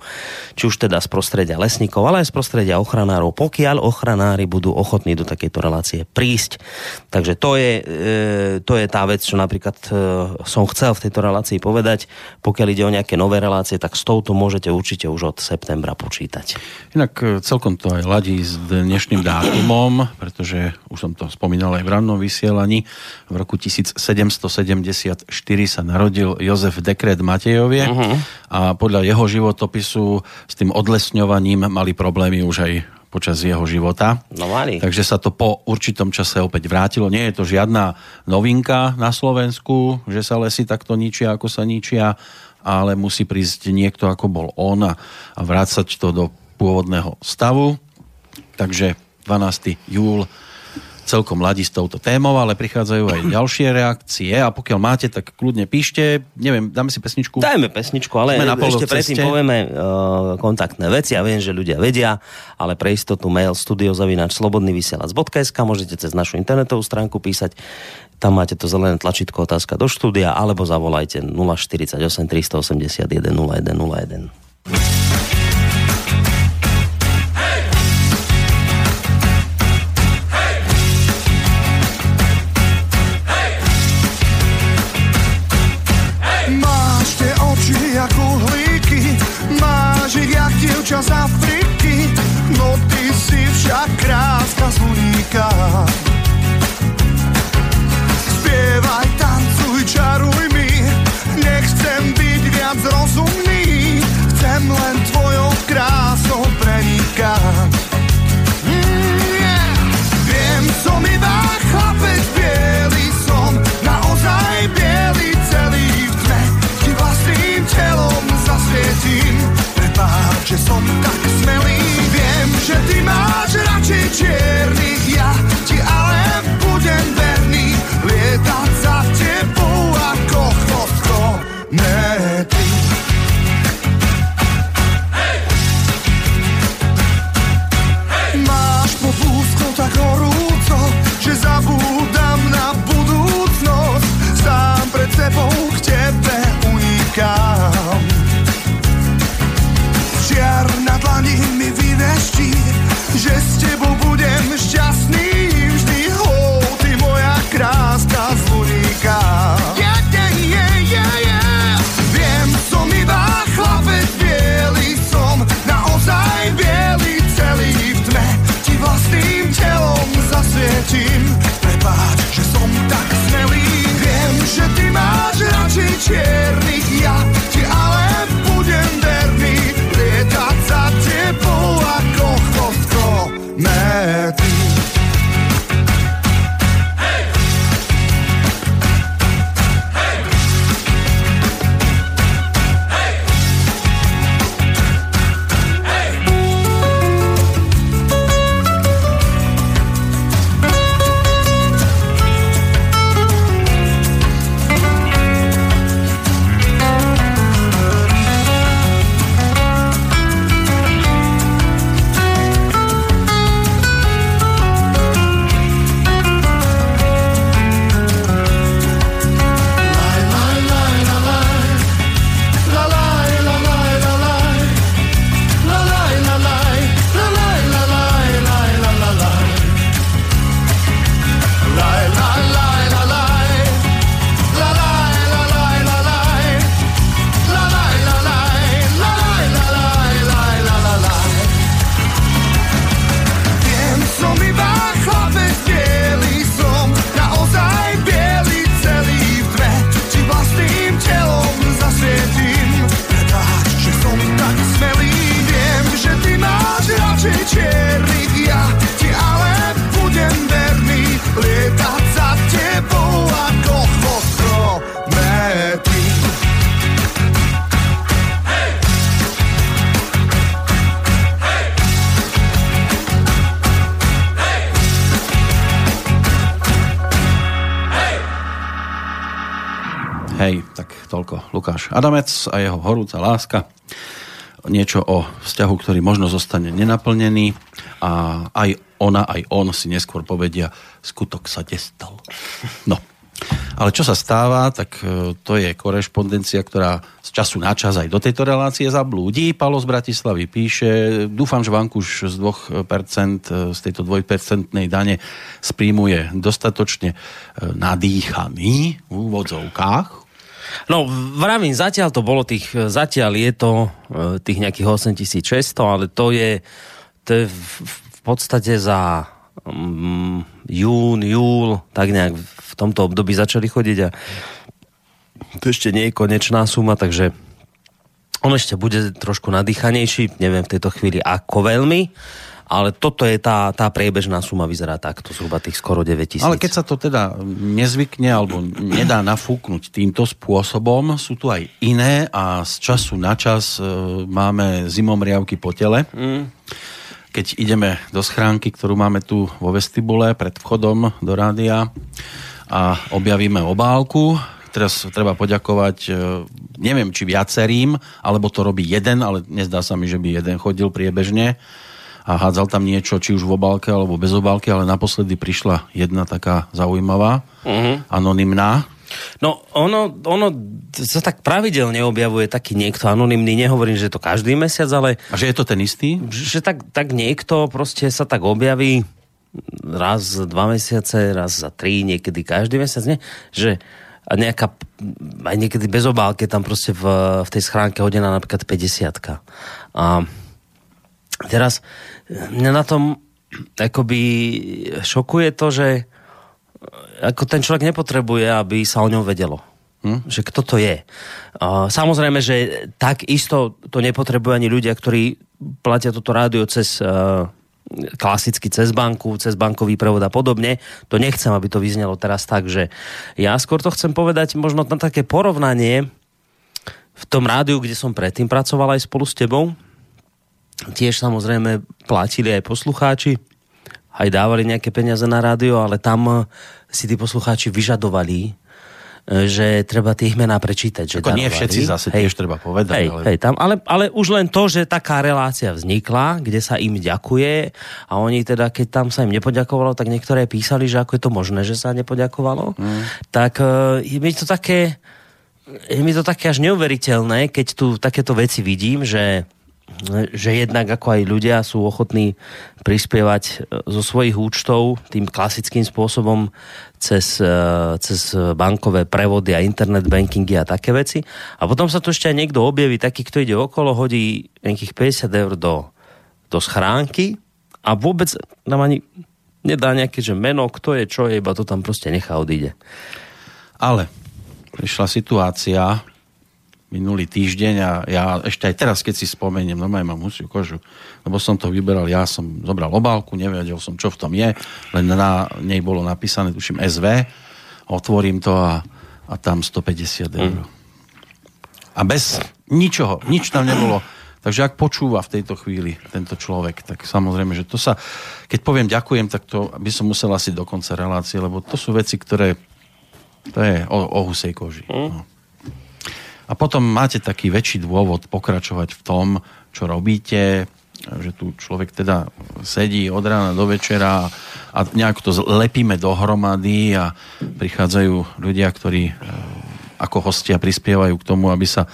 či už teda z prostredia lesníkov, ale aj z prostredia ochranárov, pokiaľ ochranári budú ochotní do takejto relácie prísť. Takže to je, e, to je tá vec, čo napríklad som chcel v tejto relácii povedať. Pokiaľ ide o nejaké nové relácie, tak s touto môžete určite už od septembra počítať. Inak e, celkom to aj ladí s dnešným dátumom, pretože už som to spomínal aj v rannom vysielaní. V roku 1774 sa narodil Jozef Dekret Matejovie uh-huh. a podľa jeho životopisu s tým odlesňovaním mali problémy už aj počas jeho života. No mali. Takže sa to po určitom čase opäť vrátilo. Nie je to žiadna novinka na Slovensku, že sa lesy takto ničia, ako sa ničia, ale musí prísť niekto, ako bol on a, a vrácať to do pôvodného stavu. Takže 12. júl celkom ladí s touto témou, ale prichádzajú aj ďalšie reakcie a pokiaľ máte, tak kľudne píšte. Neviem, dáme si pesničku? Dajme pesničku, ale Sme na ešte predtým povieme uh, kontaktné veci. Ja viem, že ľudia vedia, ale pre istotu mail studiozavinač slobodnyvysielac.sk môžete cez našu internetovú stránku písať. Tam máte to zelené tlačítko otázka do štúdia alebo zavolajte 048 381 0101. z uníka. Spievaj, tancuj, čaruj mi, nechcem byť viac rozumný, chcem len tvojou krásou prenikať. Mm, yeah. Viem, som iba chlapec bielý, som naozaj bielý celý v tme, ti vlastným zasvietím že som tak smelý Viem, že ty máš radšej čiernych vyveští, že s tebou budem šťastný vždy. Oh, ty moja kráska zvoníka. Yeah, yeah, yeah, yeah, yeah. Viem, som iba chlapec bielý, som naozaj celý v tme. Ti vlastným telom zasvietím. Prepáč, že som tak smelý. Viem, že ty máš radšej veriť, Adamec a jeho horúca láska. Niečo o vzťahu, ktorý možno zostane nenaplnený a aj ona, aj on si neskôr povedia, skutok sa destal. No, ale čo sa stáva, tak e, to je korešpondencia, ktorá z času na čas aj do tejto relácie zablúdi. Palo z Bratislavy píše, dúfam, že Vankuš z 2% z tejto 2% dane z príjmu je dostatočne e, nadýchaný v úvodzovkách. No, vravím, zatiaľ to bolo tých, zatiaľ je to e, tých nejakých 8600, ale to je, to je v, podstate za um, jún, júl, tak nejak v tomto období začali chodiť a to ešte nie je konečná suma, takže on ešte bude trošku nadýchanejší, neviem v tejto chvíli ako veľmi, ale toto je tá, tá priebežná suma, vyzerá takto, zhruba tých skoro 9 tisíc. Ale keď sa to teda nezvykne alebo nedá nafúknuť týmto spôsobom, sú tu aj iné a z času na čas e, máme zimomriavky po tele. Mm. Keď ideme do schránky, ktorú máme tu vo vestibule pred vchodom do rádia a objavíme obálku, teraz treba poďakovať, e, neviem či viacerým, alebo to robí jeden, ale nezdá sa mi, že by jeden chodil priebežne a hádzal tam niečo, či už v obálke alebo bez obálky, ale naposledy prišla jedna taká zaujímavá, uh-huh. anonymná. No, ono, ono sa tak pravidelne objavuje taký niekto anonymný, nehovorím, že je to každý mesiac, ale... A že je to ten istý? Že tak, tak niekto proste sa tak objaví raz za dva mesiace, raz za tri, niekedy každý mesiac, nie? Že a nejaká, aj niekedy bez obálky, tam proste v, v tej schránke hodená napríklad 50 A teraz mňa na tom akoby šokuje to, že ako ten človek nepotrebuje, aby sa o ňom vedelo. Hm? Že kto to je. Uh, samozrejme, že tak isto to nepotrebujú ani ľudia, ktorí platia toto rádio cez uh, klasicky cez banku, cez bankový prevod a podobne. To nechcem, aby to vyznelo teraz tak, že ja skôr to chcem povedať možno na také porovnanie v tom rádiu, kde som predtým pracoval aj spolu s tebou, tiež samozrejme platili aj poslucháči, aj dávali nejaké peniaze na rádio, ale tam eh, si tí poslucháči vyžadovali, eh, že treba tie mená prečítať. Že Ako nie všetci zase hej, tiež treba povedať. Hej, ale... hej, tam, ale, ale už len to, že taká relácia vznikla, kde sa im ďakuje a oni teda, keď tam sa im nepoďakovalo, tak niektoré písali, že ako je to možné, že sa nepoďakovalo. Mm. Tak eh, je mi to také je mi to také až neuveriteľné, keď tu takéto veci vidím, že že jednak ako aj ľudia sú ochotní prispievať e, zo svojich účtov tým klasickým spôsobom cez, e, cez bankové prevody a internet bankingy a také veci. A potom sa tu ešte aj niekto objaví, taký, kto ide okolo, hodí nejakých 50 eur do, do schránky a vôbec nám ani nedá nejaké že meno, kto je, čo je, iba to tam proste nechá odíde. Ale prišla situácia, minulý týždeň a ja ešte aj teraz, keď si spomeniem, no mám husiu kožu, lebo som to vyberal, ja som zobral obálku, nevedel som, čo v tom je, len na nej bolo napísané, tuším, SV, otvorím to a, a tam 150 eur. Mm. A bez ničoho, nič tam nebolo. Takže ak počúva v tejto chvíli tento človek, tak samozrejme, že to sa, keď poviem ďakujem, tak to by som musel asi do konca relácie, lebo to sú veci, ktoré to je o, o husej koži. Mm. No. A potom máte taký väčší dôvod pokračovať v tom, čo robíte, že tu človek teda sedí od rána do večera a nejak to lepíme dohromady a prichádzajú ľudia, ktorí e, ako hostia prispievajú k tomu, aby sa e,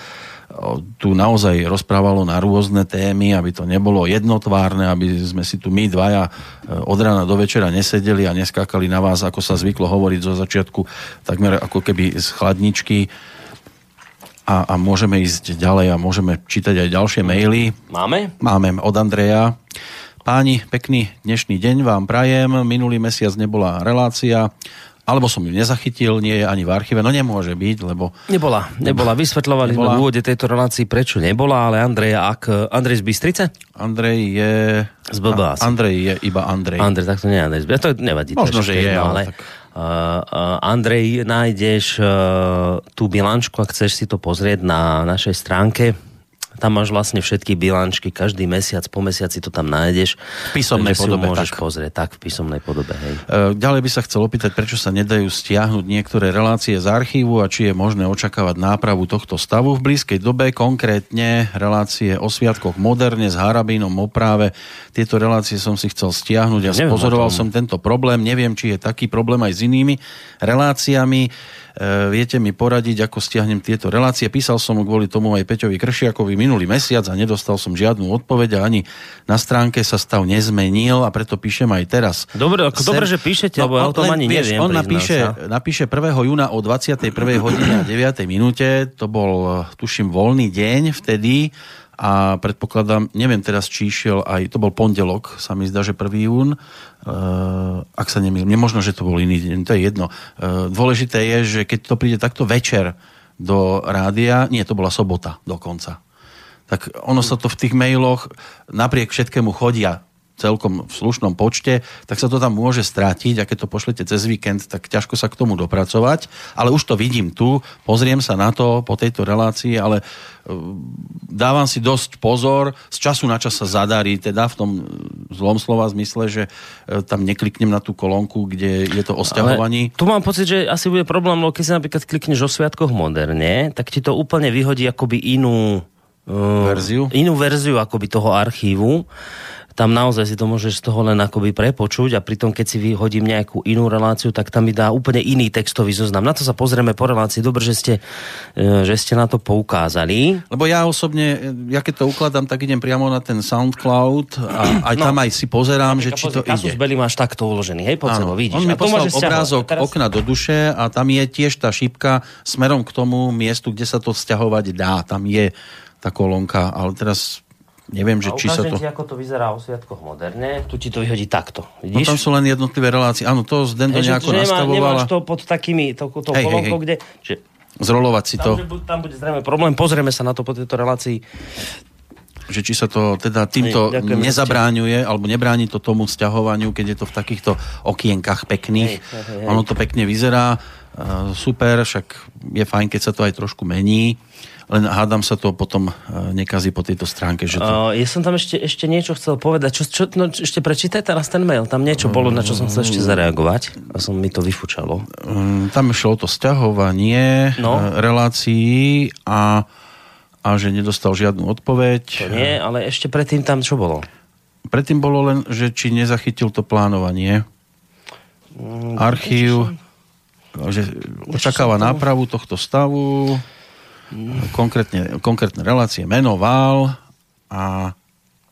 tu naozaj rozprávalo na rôzne témy, aby to nebolo jednotvárne, aby sme si tu my dvaja e, od rána do večera nesedeli a neskákali na vás, ako sa zvyklo hovoriť zo začiatku, takmer ako keby z chladničky a, a môžeme ísť ďalej a môžeme čítať aj ďalšie maily. Máme? Máme od Andreja. Páni, pekný dnešný deň vám prajem. Minulý mesiac nebola relácia, Alebo som ju nezachytil, nie je ani v archíve. No nemôže byť, lebo... Nebola, nebola. Vysvetľovali nebola. sme v úvode tejto relácii, prečo nebola, ale Andrej, ak... Andrej z Bystrice? Andrej je... Z Andrej je iba Andrej. Andrej, tak to nie je Andrej. To nevadí. Možno, že je, ale... Tak... Uh, Andrej, nájdeš uh, tú bilančku, ak chceš si to pozrieť na našej stránke tam máš vlastne všetky bilančky, každý mesiac, po mesiaci to tam nájdeš. V písomnej podobe. môžeš tak. pozrieť, tak v písomnej podobe. Hej. E, ďalej by sa chcel opýtať, prečo sa nedajú stiahnuť niektoré relácie z archívu a či je možné očakávať nápravu tohto stavu v blízkej dobe, konkrétne relácie o sviatkoch moderne s Harabínom Opráve. Tieto relácie som si chcel stiahnuť a ja spozoroval som tento problém. Neviem, či je taký problém aj s inými reláciami. E, viete mi poradiť, ako stiahnem tieto relácie. Písal som kvôli tomu aj Peťovi Kršiakovi minulý mesiac a nedostal som žiadnu odpoveď a ani na stránke sa stav nezmenil a preto píšem aj teraz. Dobre, ako Sem... dobre, že píšete, no, lebo ja o tom ani vieš, neviem. On napíše, napíše 1. júna o 21. hodine a 9. minúte, to bol, tuším, voľný deň vtedy a predpokladám, neviem teraz, či išiel aj, to bol pondelok, sa mi zdá, že 1. jún, uh, ak sa nemýlim, nemožno, že to bol iný deň, to je jedno. Uh, dôležité je, že keď to príde takto večer do rádia, nie, to bola sobota dokonca, tak ono sa to v tých mailoch napriek všetkému chodia celkom v slušnom počte, tak sa to tam môže strátiť a keď to pošlete cez víkend, tak ťažko sa k tomu dopracovať. Ale už to vidím tu, pozriem sa na to po tejto relácii, ale e, dávam si dosť pozor, z času na čas sa zadarí, teda v tom zlom slova zmysle, že e, tam nekliknem na tú kolónku, kde je to o stiahovaní. Tu mám pocit, že asi bude problém, lebo keď si napríklad klikneš o Sviatkoch moderne, tak ti to úplne vyhodí akoby inú verziu? inú verziu akoby toho archívu tam naozaj si to môžeš z toho len akoby prepočuť a pritom keď si vyhodím nejakú inú reláciu, tak tam mi dá úplne iný textový zoznam. Na to sa pozrieme po relácii. Dobre, že ste, e, že ste na to poukázali. Lebo ja osobne, ja keď to ukladám, tak idem priamo na ten SoundCloud a aj no. tam aj si pozerám, že či to ide. Belly máš takto uložený, hej, pod sebou, vidíš. On mi poslal obrázok teraz... okna do duše a tam je tiež tá šípka smerom k tomu miestu, kde sa to vzťahovať dá. Tam je tá kolónka, ale teraz Neviem, že či sa to... ti, ako to vyzerá o sviatkoch moderne. Tu ti to vyhodí takto. Vidíš? No tam sú len jednotlivé relácie. Áno, to z Dendo nejako že nastavovala. Nemáš to pod takými, to, to hej, kolonkou, hej, hej. kde... Že... Zrolovať si tam, to. Že, tam bude zrejme problém. Pozrieme sa na to po tejto relácii že či sa to teda týmto Hej, nezabráňuje, alebo nebráni to tomu vzťahovaniu, keď je to v takýchto okienkach pekných. Hej, hej, hej. Ono to pekne vyzerá, uh, super, však je fajn, keď sa to aj trošku mení len hádam sa to potom e, nekazí po tejto stránke. Že to... ja som tam ešte, ešte niečo chcel povedať. Čo, čo, no, ešte prečítaj teraz ten mail. Tam niečo bolo, na čo som chcel ešte zareagovať. A som mi to vyfučalo. Um, tam išlo to sťahovanie no. E, relácií a, a že nedostal žiadnu odpoveď. To nie, ale ešte predtým tam čo bolo? Predtým bolo len, že či nezachytil to plánovanie. Mm, Archív, že očakáva nápravu tohto stavu konkrétne, konkrétne relácie menoval a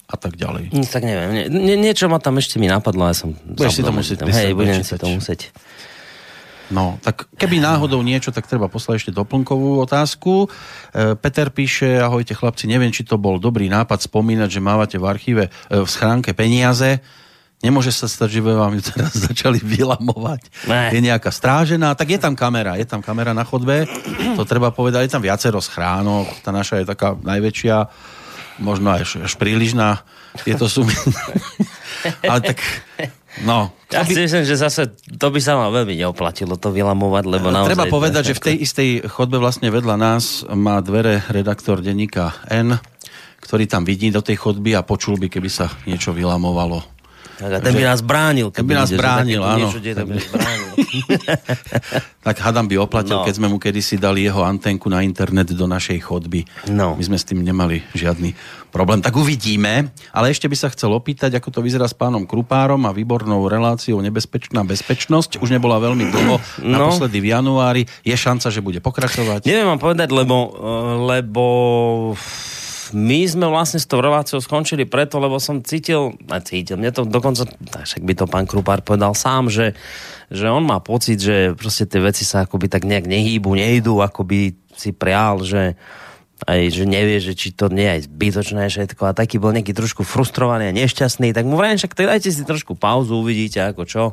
a tak ďalej. Nic tak neviem. Nie, nie, niečo ma tam ešte mi napadlo, ale som... Budeš si to musieť Hej, budem si to musieť. No, tak keby náhodou niečo, tak treba poslať ešte doplnkovú otázku. E, Peter píše, ahojte chlapci, neviem, či to bol dobrý nápad spomínať, že mávate v archíve, e, v schránke peniaze. Nemôže sa stať, že by vám ju teraz začali vylamovať. Ne. Je nejaká strážená, tak je tam kamera, je tam kamera na chodbe, to treba povedať, je tam viacero schránok, tá naša je taká najväčšia, možno aj prílišná, tieto sumy. Ale tak, no. Ja by... si myslím, že zase to by sa vám veľmi neoplatilo to vylamovať, lebo naozaj... Treba povedať, že v tej istej chodbe vlastne vedľa nás má dvere redaktor denníka N, ktorý tam vidí do tej chodby a počul by, keby sa niečo vylamovalo tak a ten by nás bránil. Ten by nás bránil, áno. Niečo, by nás bránil. tak hadam by oplatil, no. keď sme mu kedysi dali jeho antenku na internet do našej chodby. No. My sme s tým nemali žiadny problém. Tak uvidíme. Ale ešte by sa chcel opýtať, ako to vyzerá s pánom Krupárom a výbornou reláciou Nebezpečná bezpečnosť. Už nebola veľmi dlho, no. naposledy v januári. Je šanca, že bude pokračovať? Neviem vám povedať, lebo, lebo my sme vlastne s tou reláciou skončili preto, lebo som cítil, a cítil, mne to dokonca, však by to pán Krupár povedal sám, že, že on má pocit, že proste tie veci sa akoby tak nejak nehýbu, nejdu, ako by si prial, že aj, že nevie, že či to nie je aj zbytočné všetko a taký bol nejaký trošku frustrovaný a nešťastný, tak mu vrajím, však dajte si trošku pauzu, uvidíte ako čo.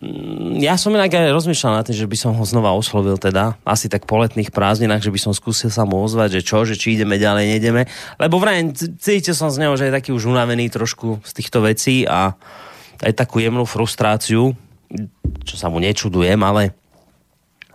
Mm, Ja som inak aj rozmýšľal nad tým, že by som ho znova oslovil teda, asi tak po letných prázdninách, že by som skúsil sa mu ozvať, že čo, že či ideme ďalej, nejdeme. Lebo vraj cítil som z neho, že je taký už unavený trošku z týchto vecí a aj takú jemnú frustráciu, čo sa mu nečudujem, ale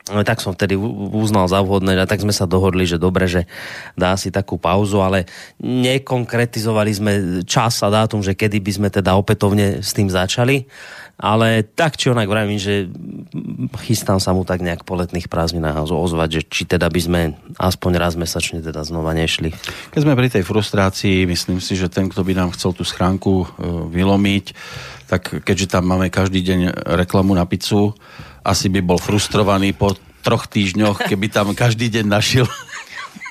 ale tak som vtedy uznal za vhodné a tak sme sa dohodli, že dobre, že dá si takú pauzu, ale nekonkretizovali sme čas a dátum, že kedy by sme teda opätovne s tým začali. Ale tak či onak vravím, že chystám sa mu tak nejak po letných prázdninách ozvať, že či teda by sme aspoň raz mesačne teda znova nešli. Keď sme pri tej frustrácii, myslím si, že ten, kto by nám chcel tú schránku e, vylomiť, tak keďže tam máme každý deň reklamu na pizzu, asi by bol frustrovaný po troch týždňoch, keby tam každý deň našiel.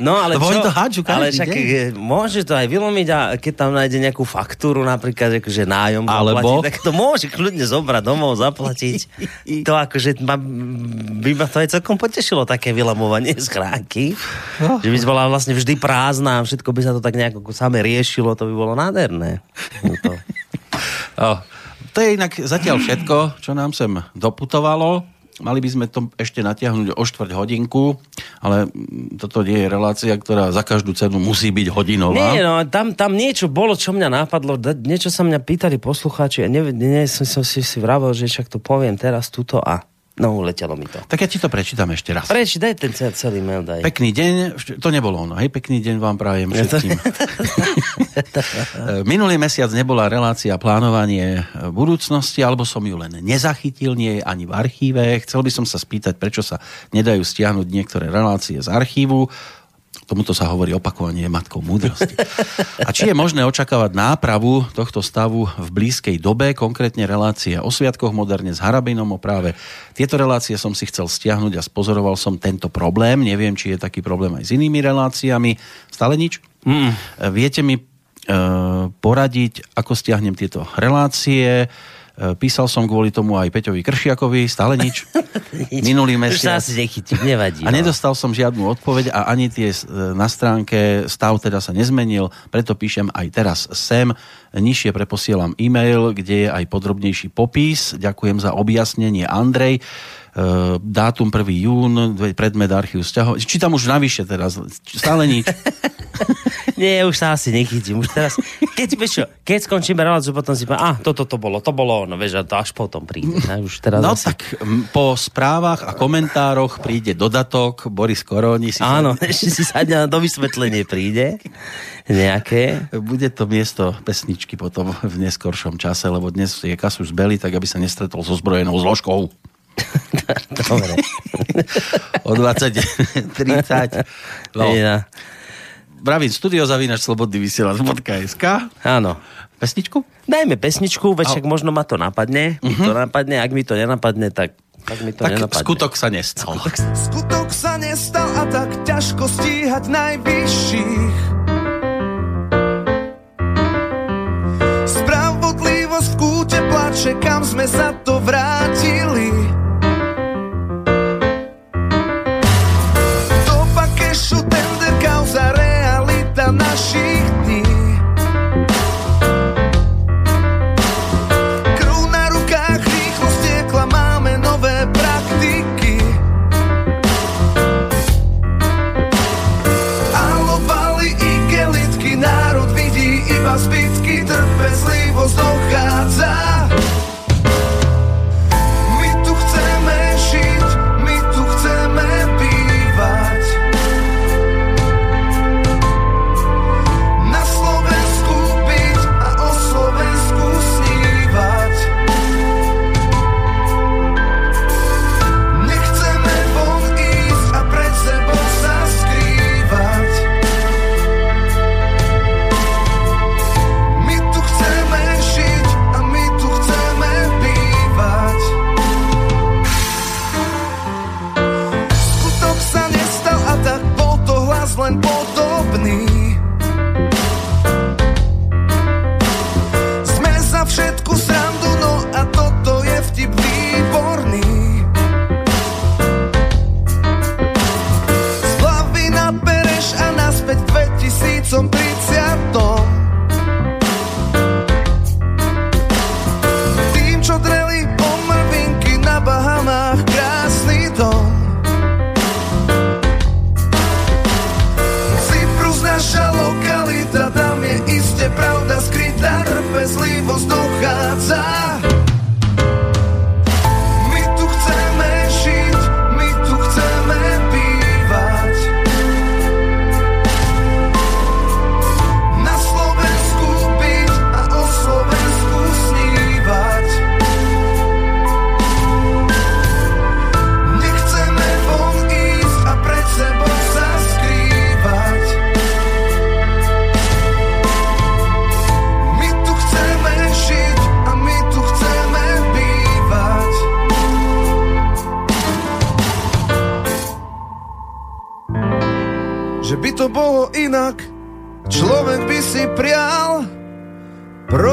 No ale Lebo čo? to hádžu ale však deň. môže to aj vylomiť a keď tam nájde nejakú faktúru, napríklad akože nájom Alebo? zaplatiť, tak to môže kľudne zobrať domov, zaplatiť. to akože ma, by ma to aj celkom potešilo, také vylamovanie schránky. No. Že by bola vlastne vždy prázdna a všetko by sa to tak nejako same riešilo, to by bolo nádherné. No to. O, to je inak zatiaľ všetko, čo nám sem doputovalo. Mali by sme to ešte natiahnuť o štvrť hodinku, ale toto nie je relácia, ktorá za každú cenu musí byť hodinová. Nie, no, tam, tam niečo bolo, čo mňa napadlo, niečo sa mňa pýtali poslucháči a ne, ne, som, si, si vravel, že však to poviem teraz túto a no, uletelo mi to. Tak ja ti to prečítam ešte raz. Preč, daj ten celý, celý mail, daj. Pekný deň, to nebolo ono, hej, pekný deň vám prajem všetkým. Minulý mesiac nebola relácia plánovanie budúcnosti, alebo som ju len nezachytil, nie je ani v archíve. Chcel by som sa spýtať, prečo sa nedajú stiahnuť niektoré relácie z archívu. Tomuto sa hovorí opakovanie je matkou múdrosti. A či je možné očakávať nápravu tohto stavu v blízkej dobe, konkrétne relácie o sviatkoch moderne s Harabinom o práve. Tieto relácie som si chcel stiahnuť a spozoroval som tento problém. Neviem, či je taký problém aj s inými reláciami. Stále nič? Mm. Viete mi e, poradiť, ako stiahnem tieto relácie? E, Písal som kvôli tomu aj Peťovi Kršiakovi, stále nič. Minulý Už sa mesiac. asi nechytím, nevadí. A no. nedostal som žiadnu odpoveď a ani tie e, na stránke stav teda sa nezmenil, preto píšem aj teraz sem. Nižšie preposielam e-mail, kde je aj podrobnejší popis. Ďakujem za objasnenie Andrej. E, dátum 1. jún, predmet archív vzťahov. Či tam už navyše teraz? Stále nič. Nie, už sa asi nechytím. Už teraz, keď, čo, keď skončíme reláciu, potom si poviem, a toto to bolo, to bolo ono, vieš, a to až potom príde. Ne? Už teraz No asi... tak po správach a komentároch príde dodatok. Boris Koroni si Áno, ešte si sadne do vysvetlenie príde. Nejaké. Bude to miesto pesničky potom v neskoršom čase, lebo dnes je kasu zbeli, tak aby sa nestretol so zbrojenou zložkou. Dobre. O 20.30. No, No. Bravím, studiozavinač slobodný vysielač.sk Áno. Pesničku? Dajme pesničku, veď však možno ma to napadne. Uh-huh. to napadne, ak mi to nenapadne, tak, tak mi to Tak nenapadne. skutok sa nestal. Skutok sa nestal a tak ťažko stíhať najvyšších. Spravodlivosť v kúte plače, kam sme sa to vrátili.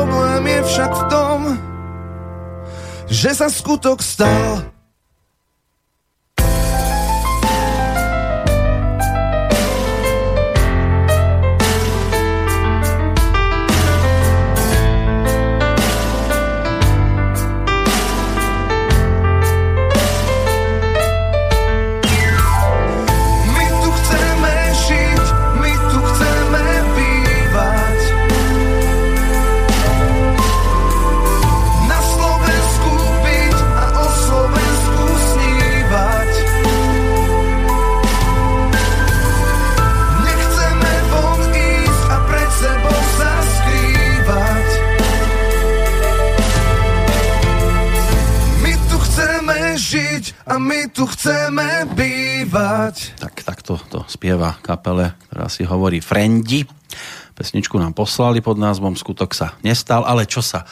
Problém je však v tom, že sa skutok stal. Spieva kapele, ktorá si hovorí Frendi. Pesničku nám poslali pod názvom Skutok sa nestal, ale čo sa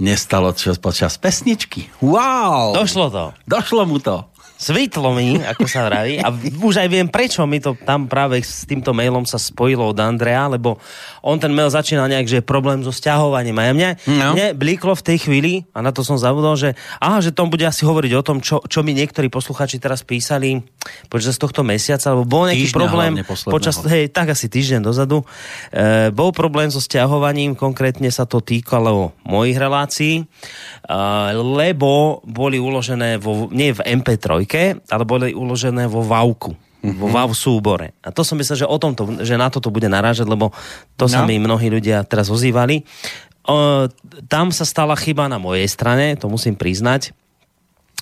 nestalo čo, počas pesničky? Wow! Došlo to. Došlo mu to. Svitlo mi, ako sa vraví. A už aj viem, prečo mi to tam práve s týmto mailom sa spojilo od Andrea, lebo on ten mail začínal nejak, že je problém so stiahovaním. A ja mne, No. mne blíklo v tej chvíli, a na to som zabudol, že aha, že tom bude asi hovoriť o tom, čo, čo mi niektorí posluchači teraz písali počas tohto mesiaca, lebo bol nejaký Týždňa problém počas, hej, tak asi týždeň dozadu. E, bol problém so stiahovaním, konkrétne sa to týkalo mojich relácií, e, lebo boli uložené vo, nie v MP3, ale boli uložené vo vo Mhm. VAV súbore. A to som myslel, že, o tomto, že na toto bude narážať, lebo to sa No. mi mnohí ľudia teraz ozývali. O, tam sa stala chyba na mojej strane, to musím priznať.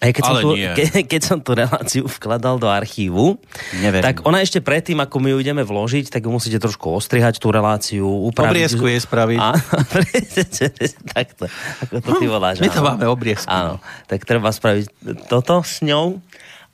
Aj keď, som tu, ke, keď som tú reláciu vkladal do archívu, Neverím. tak ona ešte predtým, ako my ju ideme vložiť, tak ju musíte trošku ostrihať tú reláciu, upraviť. Obriezku jej spraviť. Áno, takto, ako to ty voláš. My to máme obriezku. Áno, tak treba spraviť toto s ňou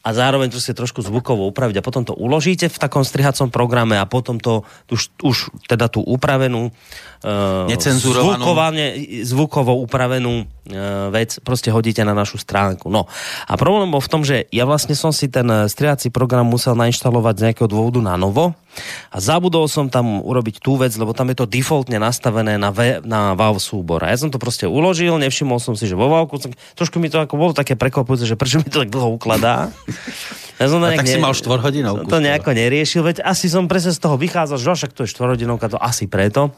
a zároveň to si trošku zvukovo upraviť a potom to uložíte v takom strihacom programe a potom to už, už teda tú upravenú uh, zvukovane, zvukovo upravenú uh, vec proste hodíte na našu stránku. No. A problém bol v tom, že ja vlastne som si ten strihací program musel nainštalovať z nejakého dôvodu na novo a zabudol som tam urobiť tú vec, lebo tam je to defaultne nastavené na, v, na WAV súbor. A ja som to proste uložil, nevšimol som si, že vo tak trošku mi to ako bolo také prekvapujúce, že prečo mi to tak dlho ukladá. Ja som A nejak tak si mal štvorhodinovku To skoro. nejako neriešil, veď asi som presne z toho vychádzal, že však to je štvorhodinovka, to asi preto.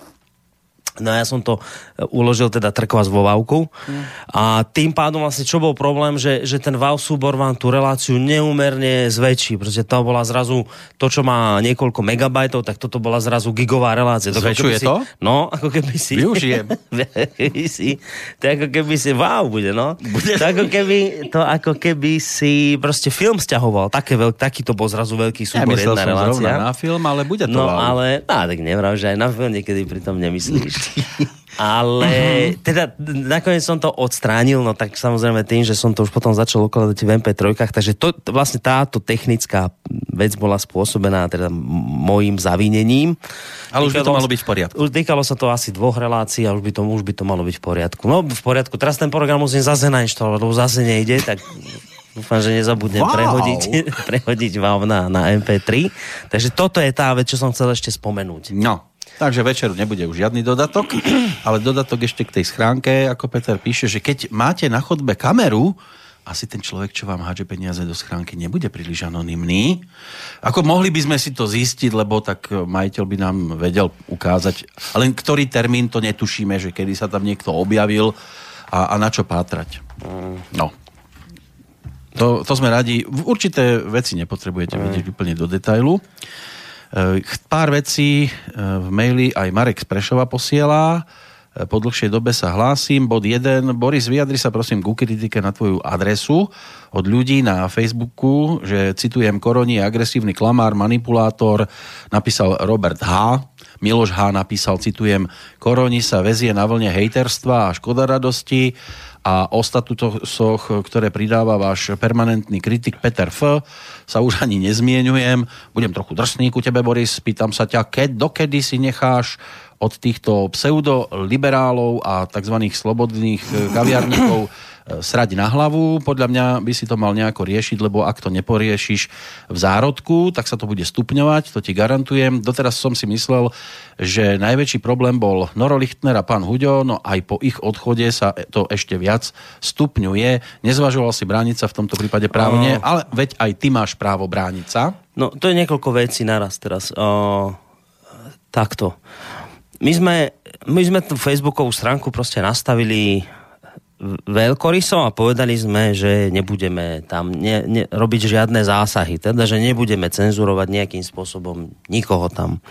No a ja som to e, uložil teda trkvas vo vavku a tým pádom vlastne čo bol problém, že, že ten VAV súbor vám tú reláciu neumerne zväčší, pretože to bola zrazu to, čo má niekoľko megabajtov, tak toto bola zrazu gigová relácia. Zväčšuje si, to? No, ako keby si... Využijem. keby si, to ako keby si, wow, bude, no. Bude. To ako keby, to ako keby si proste film stiahoval. Také veľk, taký to bol zrazu veľký Ja súbor, myslel jedna relácia. na film, ale bude to No wow. ale, á, tak nevram, že aj na film niekedy pri tom nemyslíš. ale teda nakoniec som to odstránil, no tak samozrejme tým, že som to už potom začal ukladať v MP3, takže to, vlastne táto technická vec bola spôsobená teda m- môjim zavinením. Ale už by to malo byť v poriadku. Už týkalo sa to asi dvoch relácií a už by to, už by to malo byť v poriadku. No v poriadku, teraz ten program musím zase nainštalovať, lebo zase nejde, tak dúfam, že nezabudnem Wow. prehodiť, prehodiť vám na, na MP3. Takže toto je tá vec, čo som chcel ešte spomenúť. No, takže večeru nebude už žiadny dodatok, ale dodatok ešte k tej schránke, ako Peter píše, že keď máte na chodbe kameru, asi ten človek, čo vám hádže peniaze do schránky, nebude príliš anonymný. Ako mohli by sme si to zistiť, lebo tak majiteľ by nám vedel ukázať, ale ktorý termín to netušíme, že kedy sa tam niekto objavil a, a na čo pátrať. No. To, to sme radi. Určité veci nepotrebujete vedieť úplne do detailu. Pár vecí e, v maili aj Marek z Prešova posiela. E, Po dlhšej dobe sa hlásim. Bod 1. Boris, vyjadri sa prosím ku kritike na tvoju adresu od ľudí na Facebooku, že citujem Koroni agresívny klamár, manipulátor, napísal Robert H. Miloš H. napísal, citujem, Koroni sa vezie na vlne hejterstva a škoda radosti a o statutoch, ktoré pridáva váš permanentný kritik Peter F. sa už ani nezmienujem. Budem trochu drsný ku tebe, Boris. Pýtam sa ťa, keď, dokedy si necháš od týchto pseudoliberálov a tzv. slobodných eh, kaviarníkov srať na hlavu. Podľa mňa by si to mal nejako riešiť, lebo ak to neporiešiš v zárodku, tak sa to bude stupňovať, to ti garantujem. Doteraz som si myslel, že najväčší problém bol Noro Lichtner a pán Huďo, no aj po ich odchode sa to ešte viac stupňuje. Nezvažoval si brániť sa v tomto prípade právo nie, ale veď aj ty máš právo brániť sa. No, to je niekoľko vecí naraz teraz. O, takto. My sme, my sme tú facebookovú stránku proste nastavili veľkoryso a povedali sme, že nebudeme tam ne, ne, robiť žiadne zásahy, teda, že nebudeme cenzurovať nejakým spôsobom nikoho tam.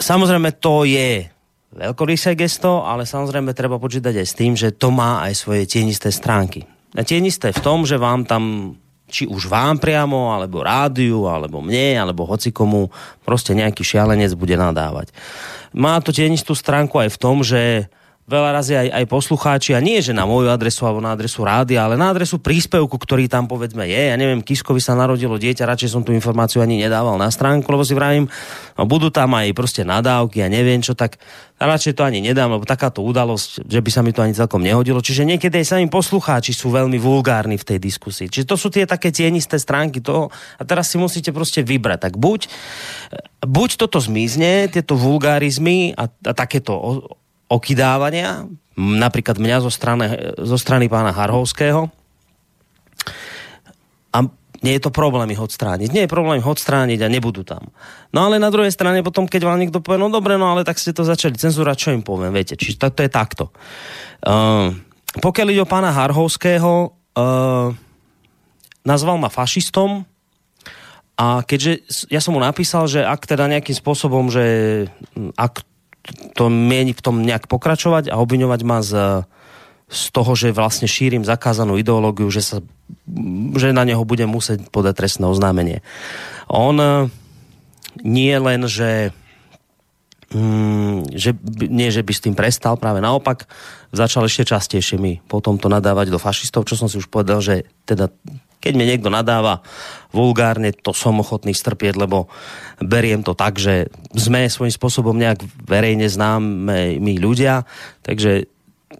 Samozrejme, to je veľkorysé gesto, ale samozrejme treba počítať aj s tým, že to má aj svoje tienisté stránky. A tienisté v tom, že vám tam či už vám priamo, alebo rádiu, alebo mne, alebo hocikomu, proste nejaký šialenec bude nadávať. Má to tienistú stránku aj v tom, že veľa razy aj, aj poslucháči, a nie že na moju adresu alebo na adresu rádia, ale na adresu príspevku, ktorý tam povedzme je. Ja neviem, Kiskovi sa narodilo dieťa, radšej som tú informáciu ani nedával na stránku, lebo si vravím, no budú tam aj proste nadávky a neviem čo, tak radšej to ani nedám, lebo takáto udalosť, že by sa mi to ani celkom nehodilo. Čiže niekedy aj sami poslucháči sú veľmi vulgárni v tej diskusii. Čiže to sú tie také tienisté stránky toho a teraz si musíte proste vybrať. Tak buď, buď toto zmizne, tieto vulgárizmy a, a takéto okydávania, napríklad mňa zo strany, zo strany pána Harhovského. A nie je to problém ich odstrániť. Nie je problém ich odstrániť a nebudú tam. No ale na druhej strane potom, keď vám niekto povie, no dobre, no ale tak ste to začali cenzúrať, čo im poviem, viete. Čiže to, to je takto. Uh, pokiaľ ide o pána Harhovského, uh, nazval ma fašistom, a keďže ja som mu napísal, že ak teda nejakým spôsobom, že ak to mieni v tom nejak pokračovať a obviňovať ma z, z toho, že vlastne šírim zakázanú ideológiu, že, sa, že na neho budem musieť podať trestné oznámenie. On e, nie len, že mm, že, nie, že by s tým prestal, práve naopak, začal ešte častejšie mi potom to nadávať do fašistov, čo som si už povedal, že teda keď mi niekto nadáva vulgárne, to som ochotný strpieť, lebo beriem to tak, že sme svojím spôsobom nejak verejne známe my ľudia, takže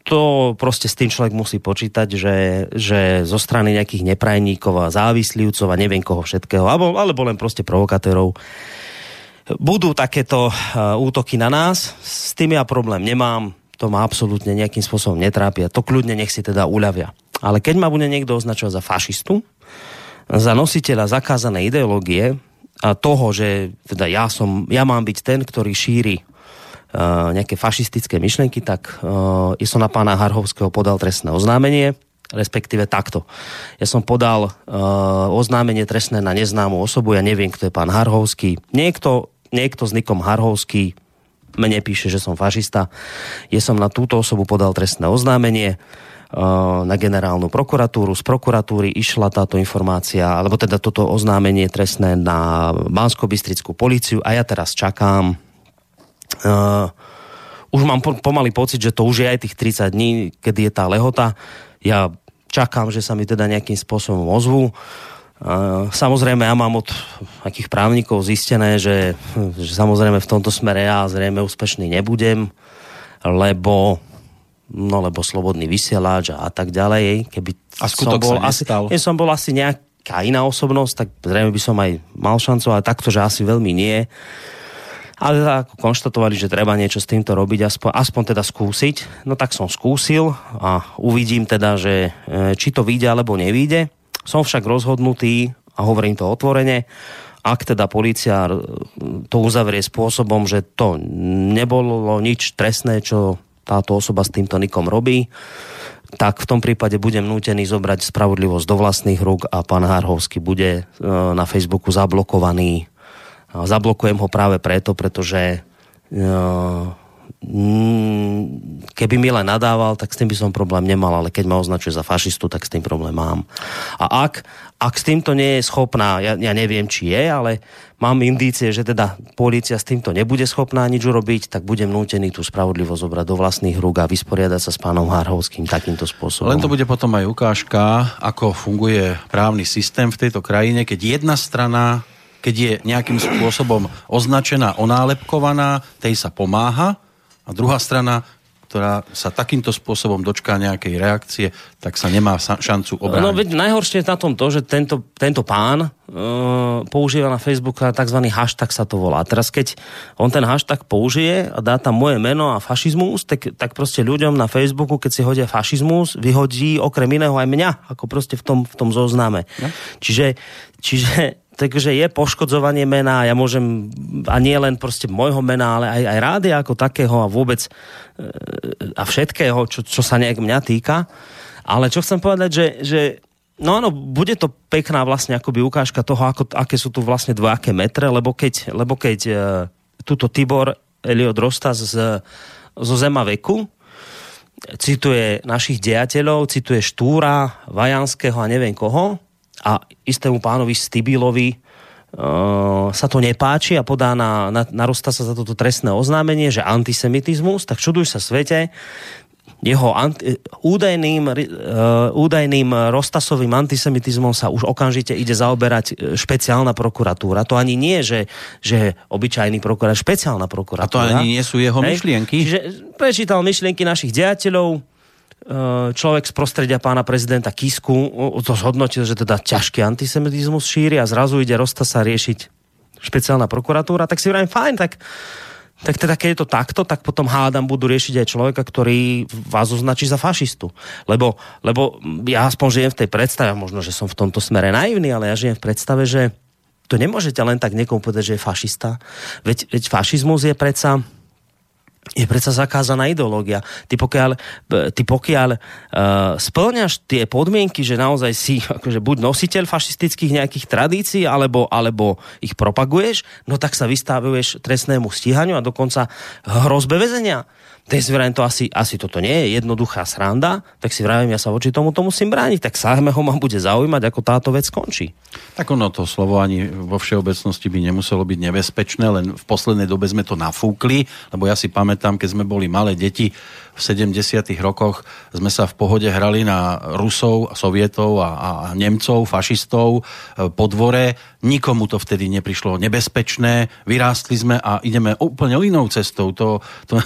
to proste s tým človek musí počítať, že, že zo strany nejakých neprajníkov a závislivcov a neviem koho všetkého, alebo, alebo len proste provokatérov, budú takéto uh, útoky na nás. S tým ja problém nemám, to ma absolútne nejakým spôsobom netrápia. To kľudne nech si teda uľavia. Ale keď ma bude niekto označovať za fašistu, za nositeľa zakázanej ideológie a toho, že teda ja, som, ja mám byť ten, ktorý šíri uh, nejaké fašistické myšlenky, tak uh, ja som na pána Harhovského podal trestné oznámenie, respektíve takto. Ja som podal uh, oznámenie trestné na neznámu osobu, ja neviem, kto je pán Harhovský. Niekto, niekto s nikom Harhovský mne píše, že som fašista. Ja som na túto osobu podal trestné oznámenie na generálnu prokuratúru. Z prokuratúry išla táto informácia, alebo teda toto oznámenie trestné na bansko policiu a ja teraz čakám. Uh, už mám pomaly pocit, že to už je aj tých 30 dní, kedy je tá lehota. Ja čakám, že sa mi teda nejakým spôsobom ozvú. Uh, samozrejme, ja mám od akých právnikov zistené, že, že samozrejme v tomto smere ja zrejme úspešný nebudem, lebo no lebo slobodný vysielač a, a tak ďalej. Keby a skutok som bol asi, keď som bol asi nejaká iná osobnosť, tak zrejme by som aj mal šancu, ale takto, že asi veľmi nie. Ale teda ako konštatovali, že treba niečo s týmto robiť, aspoň, aspoň teda skúsiť. No tak som skúsil a uvidím teda, že e, či to vyjde alebo nevyjde. Som však rozhodnutý a hovorím to otvorene, ak teda policia e, to uzavrie spôsobom, že to nebolo nič trestné, čo táto osoba s týmto nikom robí, tak v tom prípade budem nútený zobrať spravodlivosť do vlastných rúk a pán Harhovský bude e, na Facebooku zablokovaný. Zablokujem ho práve preto, pretože e, keby mi len nadával, tak s tým by som problém nemal, ale keď ma označuje za fašistu, tak s tým problém mám. A ak, ak s týmto nie je schopná, ja, ja neviem, či je, ale mám indície, že teda policia s týmto nebude schopná nič urobiť, tak budem nútený tú spravodlivosť zobrať do vlastných rúk a vysporiadať sa s pánom Hárhovským takýmto spôsobom. Len to bude potom aj ukážka, ako funguje právny systém v tejto krajine, keď jedna strana, keď je nejakým spôsobom označená, onálepkovaná, tej sa pomáha a druhá strana ktorá sa takýmto spôsobom dočká nejakej reakcie, tak sa nemá šancu obrániť. No veď najhoršie je na tom to, že tento, tento pán uh, používa na Facebooku tzv. hashtag sa to volá. Teraz keď on ten hashtag použije a dá tam moje meno a fašizmus, tak, tak proste ľuďom na Facebooku, keď si hodia fašizmus, vyhodí okrem iného aj mňa, ako proste v tom, v tom zozname. No? Čiže, čiže takže je poškodzovanie mena, ja môžem, a nie len proste môjho mena, ale aj, aj rádia ako takého a vôbec e, a všetkého, čo, čo sa nejak mňa týka. Ale čo chcem povedať, že, že No áno, bude to pekná vlastne akoby ukážka toho, ako, aké sú tu vlastne dvojaké metre, lebo keď, lebo keď e, túto Tibor Eliot Rostas z, zo Zema veku cituje našich dejateľov, cituje Štúra, Vajanského a neviem koho, a istému pánovi Stibilovi uh, sa to nepáči a podá na, na, narostá sa za toto trestné oznámenie, že antisemitizmus, tak čuduj sa svete, jeho anti, údajným, uh, údajným roztasovým antisemitizmom sa už okamžite ide zaoberať e, špeciálna prokuratúra. To ani nie, že, že obyčajný prokurátor, špeciálna prokuratúra. A to ani nie sú jeho Hej? myšlienky? Čiže prečítal myšlienky našich dejateľov, človek z prostredia pána prezidenta Kisku to zhodnotil, že teda ťažký antisemitizmus šíri a zrazu ide Rosta sa riešiť špeciálna prokuratúra, tak si vrajím, fajn, tak tak teda keď je to takto, tak potom hádam budú riešiť aj človeka, ktorý vás označí za fašistu. Lebo, lebo ja aspoň žijem v tej predstave, možno, že som v tomto smere naivný, ale ja žijem v predstave, že to nemôžete len tak niekomu povedať, že je fašista. Veď, veď fašizmus je predsa je predsa zakázaná ideológia. Ty pokiaľ, ty pokiaľ uh, splňaš tie podmienky, že naozaj si akože buď nositeľ fašistických nejakých tradícií, alebo, alebo ich propaguješ, no tak sa vystavuješ trestnému stíhaniu a dokonca hrozbe väzenia tak si vravím, to asi, asi toto nie je jednoduchá sranda, tak si vravím, ja sa voči tomu to musím brániť, tak sáhme ho ma bude zaujímať, ako táto vec skončí. Tak ono to slovo ani vo všeobecnosti by nemuselo byť nebezpečné, len v poslednej dobe sme to nafúkli, lebo ja si pamätám, keď sme boli malé deti, v 70. rokoch sme sa v pohode hrali na Rusov, Sovietov a, a Nemcov, fašistov e, po dvore. Nikomu to vtedy neprišlo nebezpečné. Vyrástli sme a ideme úplne inou cestou. To, to,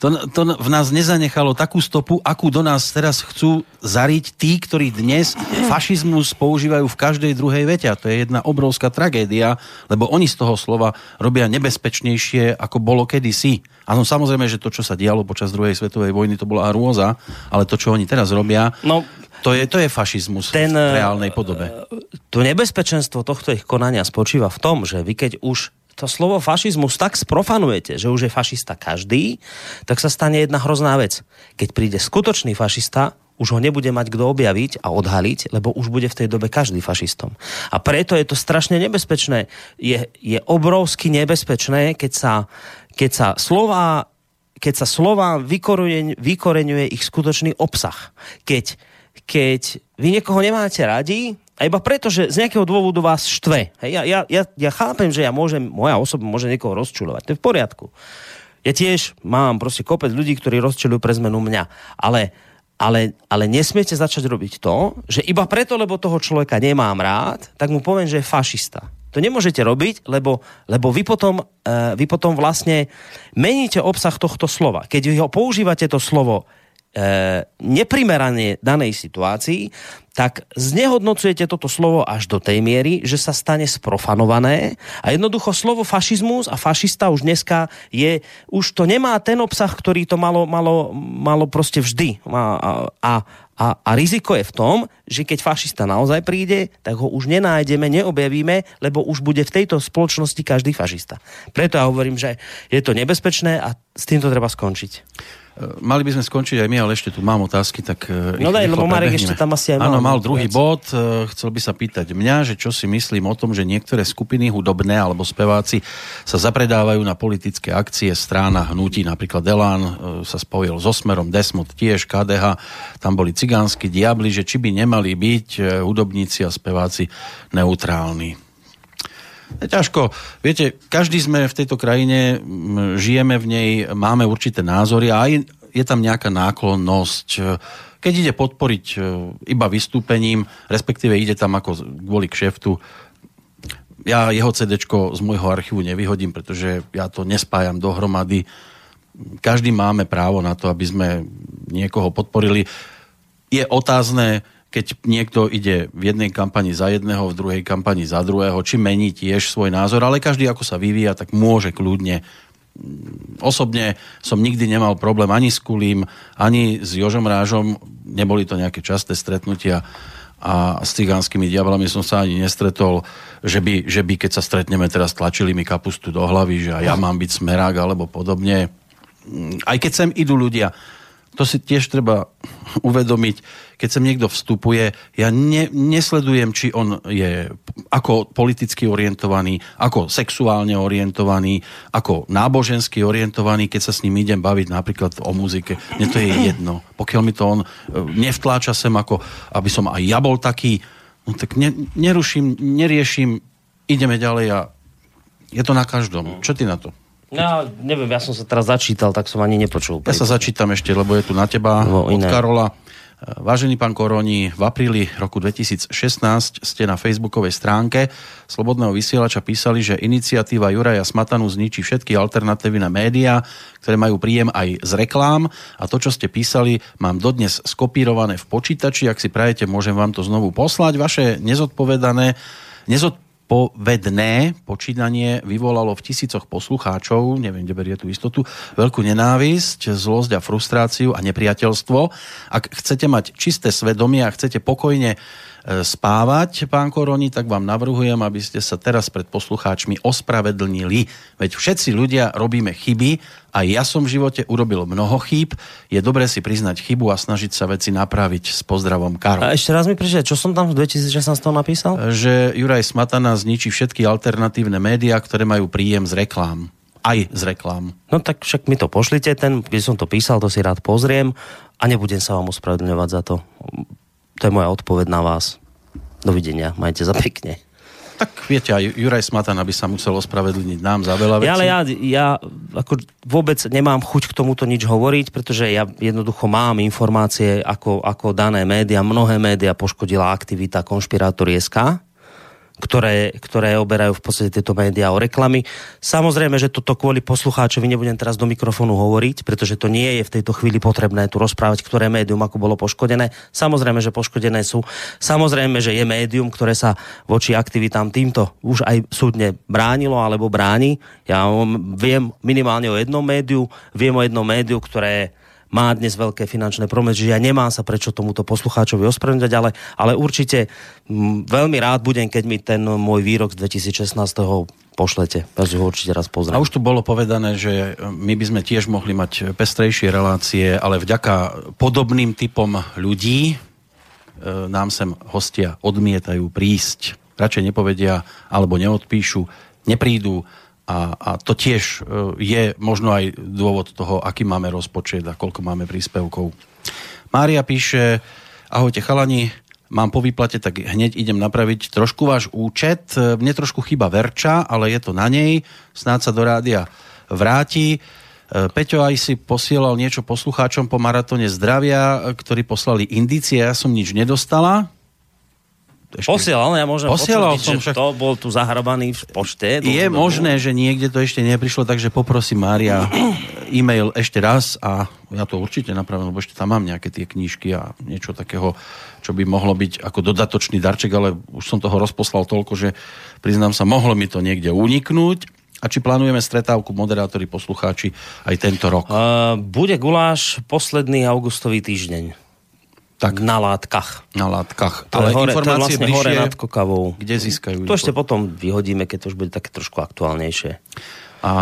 to, to v nás nezanechalo takú stopu, akú do nás teraz chcú zariť tí, ktorí dnes fašizmus používajú v každej druhej vete. A to je jedna obrovská tragédia, lebo oni z toho slova robia nebezpečnejšie, ako bolo kedysi. Áno, samozrejme, že to, čo sa dialo počas druhej svetovej vojny, to bola hrôza, ale to, čo oni teraz robia, no, to je, to je fašizmus ten, v reálnej podobe. To nebezpečenstvo tohto ich konania spočíva v tom, že vy keď už to slovo fašizmus tak sprofanujete, že už je fašista každý, tak sa stane jedna hrozná vec. Keď príde skutočný fašista, už ho nebude mať kto objaviť a odhaliť, lebo už bude v tej dobe každý fašistom. A preto je to strašne nebezpečné. Je, je obrovsky nebezpečné, keď sa, keď sa slova keď sa slova vykoreň, vykoreňuje ich skutočný obsah. Keď, keď vy niekoho nemáte radi, a iba preto, že z nejakého dôvodu vás štve. Hej, ja, ja, ja, ja chápem, že ja môžem, moja osoba môže niekoho rozčulovať. To je v poriadku. Ja tiež mám proste kopec ľudí, ktorí rozčulujú pre zmenu mňa. Ale ale, ale nesmiete začať robiť to, že iba preto, lebo toho človeka nemám rád, tak mu poviem, že je fašista. To nemôžete robiť, lebo, lebo vy, potom, uh, vy potom vlastne meníte obsah tohto slova. Keď ho používate to slovo neprimerane danej situácii, tak znehodnocujete toto slovo až do tej miery, že sa stane sprofanované a jednoducho slovo fašizmus a fašista už dneska je, už to nemá ten obsah, ktorý to malo, malo, malo proste vždy. A, a, a, a riziko je v tom, že keď fašista naozaj príde, tak ho už nenájdeme, neobjavíme, lebo už bude v tejto spoločnosti každý fašista. Preto ja hovorím, že je to nebezpečné a s týmto treba skončiť. Mali by sme skončiť aj my, ale ešte tu mám otázky, tak e, No daj, lebo Marek ešte tam asi aj mal. Áno, mal druhý viac. bod. E, chcel by sa pýtať mňa, že čo si myslím o tom, že niektoré skupiny hudobné alebo speváci sa zapredávajú na politické akcie strána hnutí. Napríklad Delan e, sa spojil so Smerom, Desmod tiež, KDH. Tam boli cigánsky diabli, že či by nemali byť hudobníci a speváci neutrálni. Ťažko. Viete, každý sme v tejto krajine, žijeme v nej, máme určité názory a aj je tam nejaká náklonnosť. Keď ide podporiť e, iba vystúpením, respektíve ide tam ako kvôli kšeftu, ja jeho CD z môjho archívu nevyhodím, pretože ja to nespájam dohromady. každý máme právo na to, aby sme niekoho podporili. Je otázne, keď niekto ide v jednej kampani za jedného, v druhej kampani za druhého, či mení tiež svoj názor, ale každý ako sa vyvíja, tak môže kľudne osobne som nikdy nemal problém ani s Kulím, ani s Jožom Rážom. Neboli to nejaké časté stretnutia a s cigánskymi diablami som sa ani nestretol, že by, že by keď sa stretneme teraz tlačili mi kapustu do hlavy, že ja mám byť smerák alebo podobne. Aj keď sem idú ľudia, to si tiež treba uvedomiť, keď sem niekto vstupuje, ja ne, nesledujem, či on je ako politicky orientovaný, ako sexuálne orientovaný, ako nábožensky orientovaný, keď sa s ním idem baviť napríklad o muzike. Mne to je jedno. Pokiaľ mi to on e, nevtláča sem, ako aby som aj ja bol taký, no tak ne, neruším, neriešim, ideme ďalej a je to na každom. Čo ty na to? No, neviem, ja som sa teraz začítal, tak som ani nepočul. Ja sa začítam ešte, lebo je tu na teba No, od iné. Karola. Vážený pán Koroni, v apríli roku 2016 ste na facebookovej stránke Slobodného vysielača písali, že iniciatíva Juraja Smatanu zničí všetky alternatívne médiá, ktoré majú príjem aj z reklám a to, čo ste písali, mám dodnes skopírované v počítači. Ak si prajete, môžem vám to znovu poslať. Vaše nezodpovedané, nezodpovedné počínanie vyvolalo v tisícoch poslucháčov, neviem, kde berie tú istotu, veľkú nenávisť, zlosť a frustráciu a nepriateľstvo. Ak chcete mať čisté svedomie a chcete pokojne spávať, pán Koroni, tak vám navrhujem, aby ste sa teraz pred poslucháčmi ospravedlnili. Veď všetci ľudia robíme chyby a ja som v živote urobil mnoho chýb. Je dobré si priznať chybu a snažiť sa veci napraviť s pozdravom Karol. A ešte raz mi prečo, čo som tam v 2016 napísal? Že Juraj Smatana zničí všetky alternatívne médiá, ktoré majú príjem z reklám. Aj z reklám. No tak však mi to pošlite, ten, kde som to písal, to si rád pozriem a nebudem sa vám ospravedlňovať za to. To je moja odpoveď na vás. Dovidenia, majte za pekne. Tak viete, aj Juraj Smatana by sa musel ospravedlniť nám za veľa vecí. Ja, ale ja, ja ako vôbec nemám chuť k tomuto nič hovoriť, pretože ja jednoducho mám informácie, ako, ako dané média, mnohé média poškodila aktivita konšpirátor.sk, ktoré, ktoré oberajú v podstate tieto médiá o reklamy. Samozrejme, že toto kvôli poslucháčovi nebudem teraz do mikrofónu hovoriť, pretože to nie je v tejto chvíli potrebné tu rozprávať, ktoré médium ako bolo poškodené. Samozrejme, že poškodené sú. Samozrejme, že je médium, ktoré sa voči aktivitám týmto už aj súdne bránilo alebo bráni. Ja viem minimálne o jednom médiu, viem o jednom médiu, ktoré má dnes veľké finančné problémy, že ja nemám sa prečo tomuto poslucháčovi ospravedlňovať, ale, ale určite m, veľmi rád budem, keď mi ten môj výrok z 2016 pošlete. Ja ho určite raz A pozriem. už tu bolo povedané, že my by sme tiež mohli mať pestrejšie relácie, ale vďaka podobným typom ľudí e, nám sem hostia odmietajú prísť. Radšej nepovedia alebo neodpíšu, neprídu a, a to tiež e, je možno aj dôvod toho, aký máme rozpočet a koľko máme príspevkov. Mária píše, ahojte chalani, mám po výplate, tak hneď idem napraviť trošku váš účet. Mne trošku chyba Verča, ale je to na nej. Snáď sa do rádia vráti. E, Peťo aj si posielal niečo poslucháčom po maratóne zdravia, e, ktorí poslali indície, ja som nič nedostala. Ešte- Posielal, ja môžem Posielal potvrdiť, som že však- to bol tu zahrabaný v pošte. Je dobu. možné, že niekde to ešte neprišlo, takže poprosím Mária e-mail ešte raz a ja to určite napravím, lebo ešte tam mám nejaké tie knížky a niečo takého, čo by mohlo byť ako dodatočný darček, ale už som toho rozposlal toľko, že priznám sa, mohlo mi to niekde uniknúť. A či plánujeme stretávku moderátori, poslucháči aj tento rok? Uh, bude guláš posledný augustový týždeň. Tak. Na látkach. Na látkach. Je Ale hore, informácie vlastne hore nad Kokavou. kde získajú? To ešte potom vyhodíme, keď to už bude také trošku aktuálnejšie. A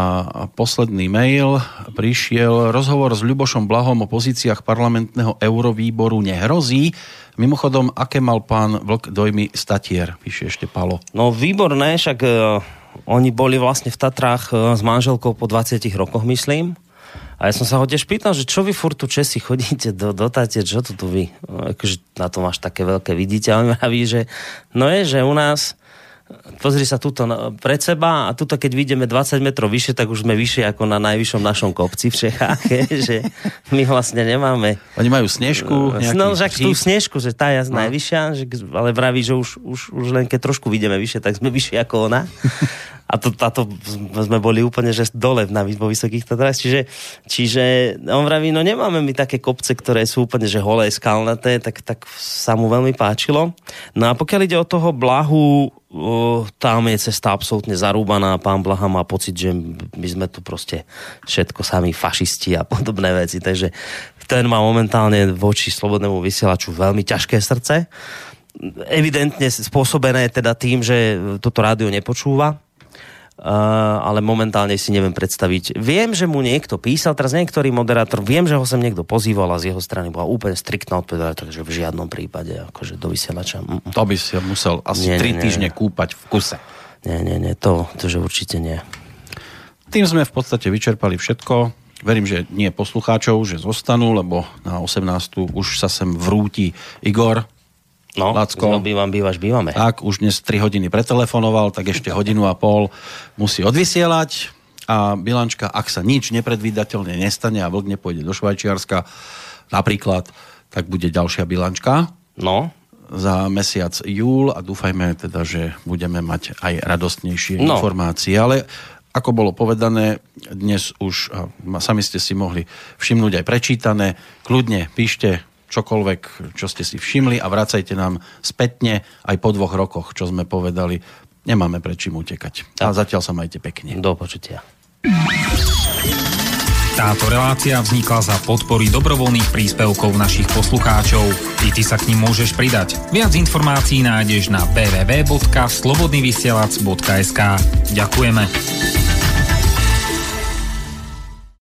posledný mail prišiel. Rozhovor s Ľubošom Blahom o pozíciách parlamentného eurovýboru nehrozí. Mimochodom, aké mal pán Vlk dojmy statier, píše ešte Palo. No výborné, však uh, oni boli vlastne v Tatrách uh, s manželkou po 20 rokoch, myslím. A ja som sa ho tiež pýtal, že čo vy furt tu Česi chodíte do, do Tatier, čo tu tu vy? No, akože na to máš také veľké vidíte. A on vraví, že no je, že u nás pozri sa tuto pred seba a tuto keď vidíme 20 metrov vyššie, tak už sme vyššie ako na najvyššom našom kopci v Čechách, je, že my vlastne nemáme Oni majú snežku, nejaký No, však tú snežku, že tá je No. najvyššia, že, ale vraví, že už, už, už len keď trošku vidíme vyššie, tak sme vyššie ako ona. A to, táto sme boli úplne, že dole na vo Vysokých Tatrách. Čiže, čiže on vraví, no nemáme my také kopce, ktoré sú úplne, že holé, skalnaté, tak, tak sa mu veľmi páčilo. No a pokiaľ ide o toho Blahu, tam je cesta absolútne zarúbaná. Pán Blaha má pocit, že my sme tu proste všetko sami fašisti a podobné veci. Takže ten má momentálne voči slobodnému vysielaču veľmi ťažké srdce evidentne spôsobené teda tým, že toto rádio nepočúva, ale momentálne si neviem predstaviť. Viem, že mu niekto písal, teraz niektorý moderátor, viem, že ho sem niekto pozýval a z jeho strany bola úplne striktná odpoveď, takže v žiadnom prípade akože do vysielača. Mm, mm. To by si musel asi nie, 3 nie, týždne nie. kúpať v kuse. Nie, nie, nie, to, to že určite nie. Tým sme v podstate vyčerpali všetko. Verím, že nie poslucháčov, že zostanú, lebo na 18. už sa sem vrúti Igor, No, Lacko, bývam, bývaš, bývame. Ak už dnes 3 hodiny pretelefonoval, tak ešte hodinu a pol musí odvysielať a bilančka, ak sa nič nepredvídateľne nestane a vlk nepôjde do Švajčiarska napríklad, tak bude ďalšia bilančka. No. Za mesiac júl a dúfajme teda, že budeme mať aj radostnejšie no. informácie. Ale ako bolo povedané, dnes už, a sami ste si mohli všimnúť aj prečítané, kľudne píšte čokoľvek, čo ste si všimli a vracajte nám spätne aj po dvoch rokoch, čo sme povedali. Nemáme pred čím utekať. A zatiaľ sa majte pekne. Do počutia. Táto relácia vznikla za podpory dobrovoľných príspevkov našich poslucháčov. I ty sa k ním môžeš pridať. Viac informácií nájdeš na www.slobodnyvysielac.sk Ďakujeme.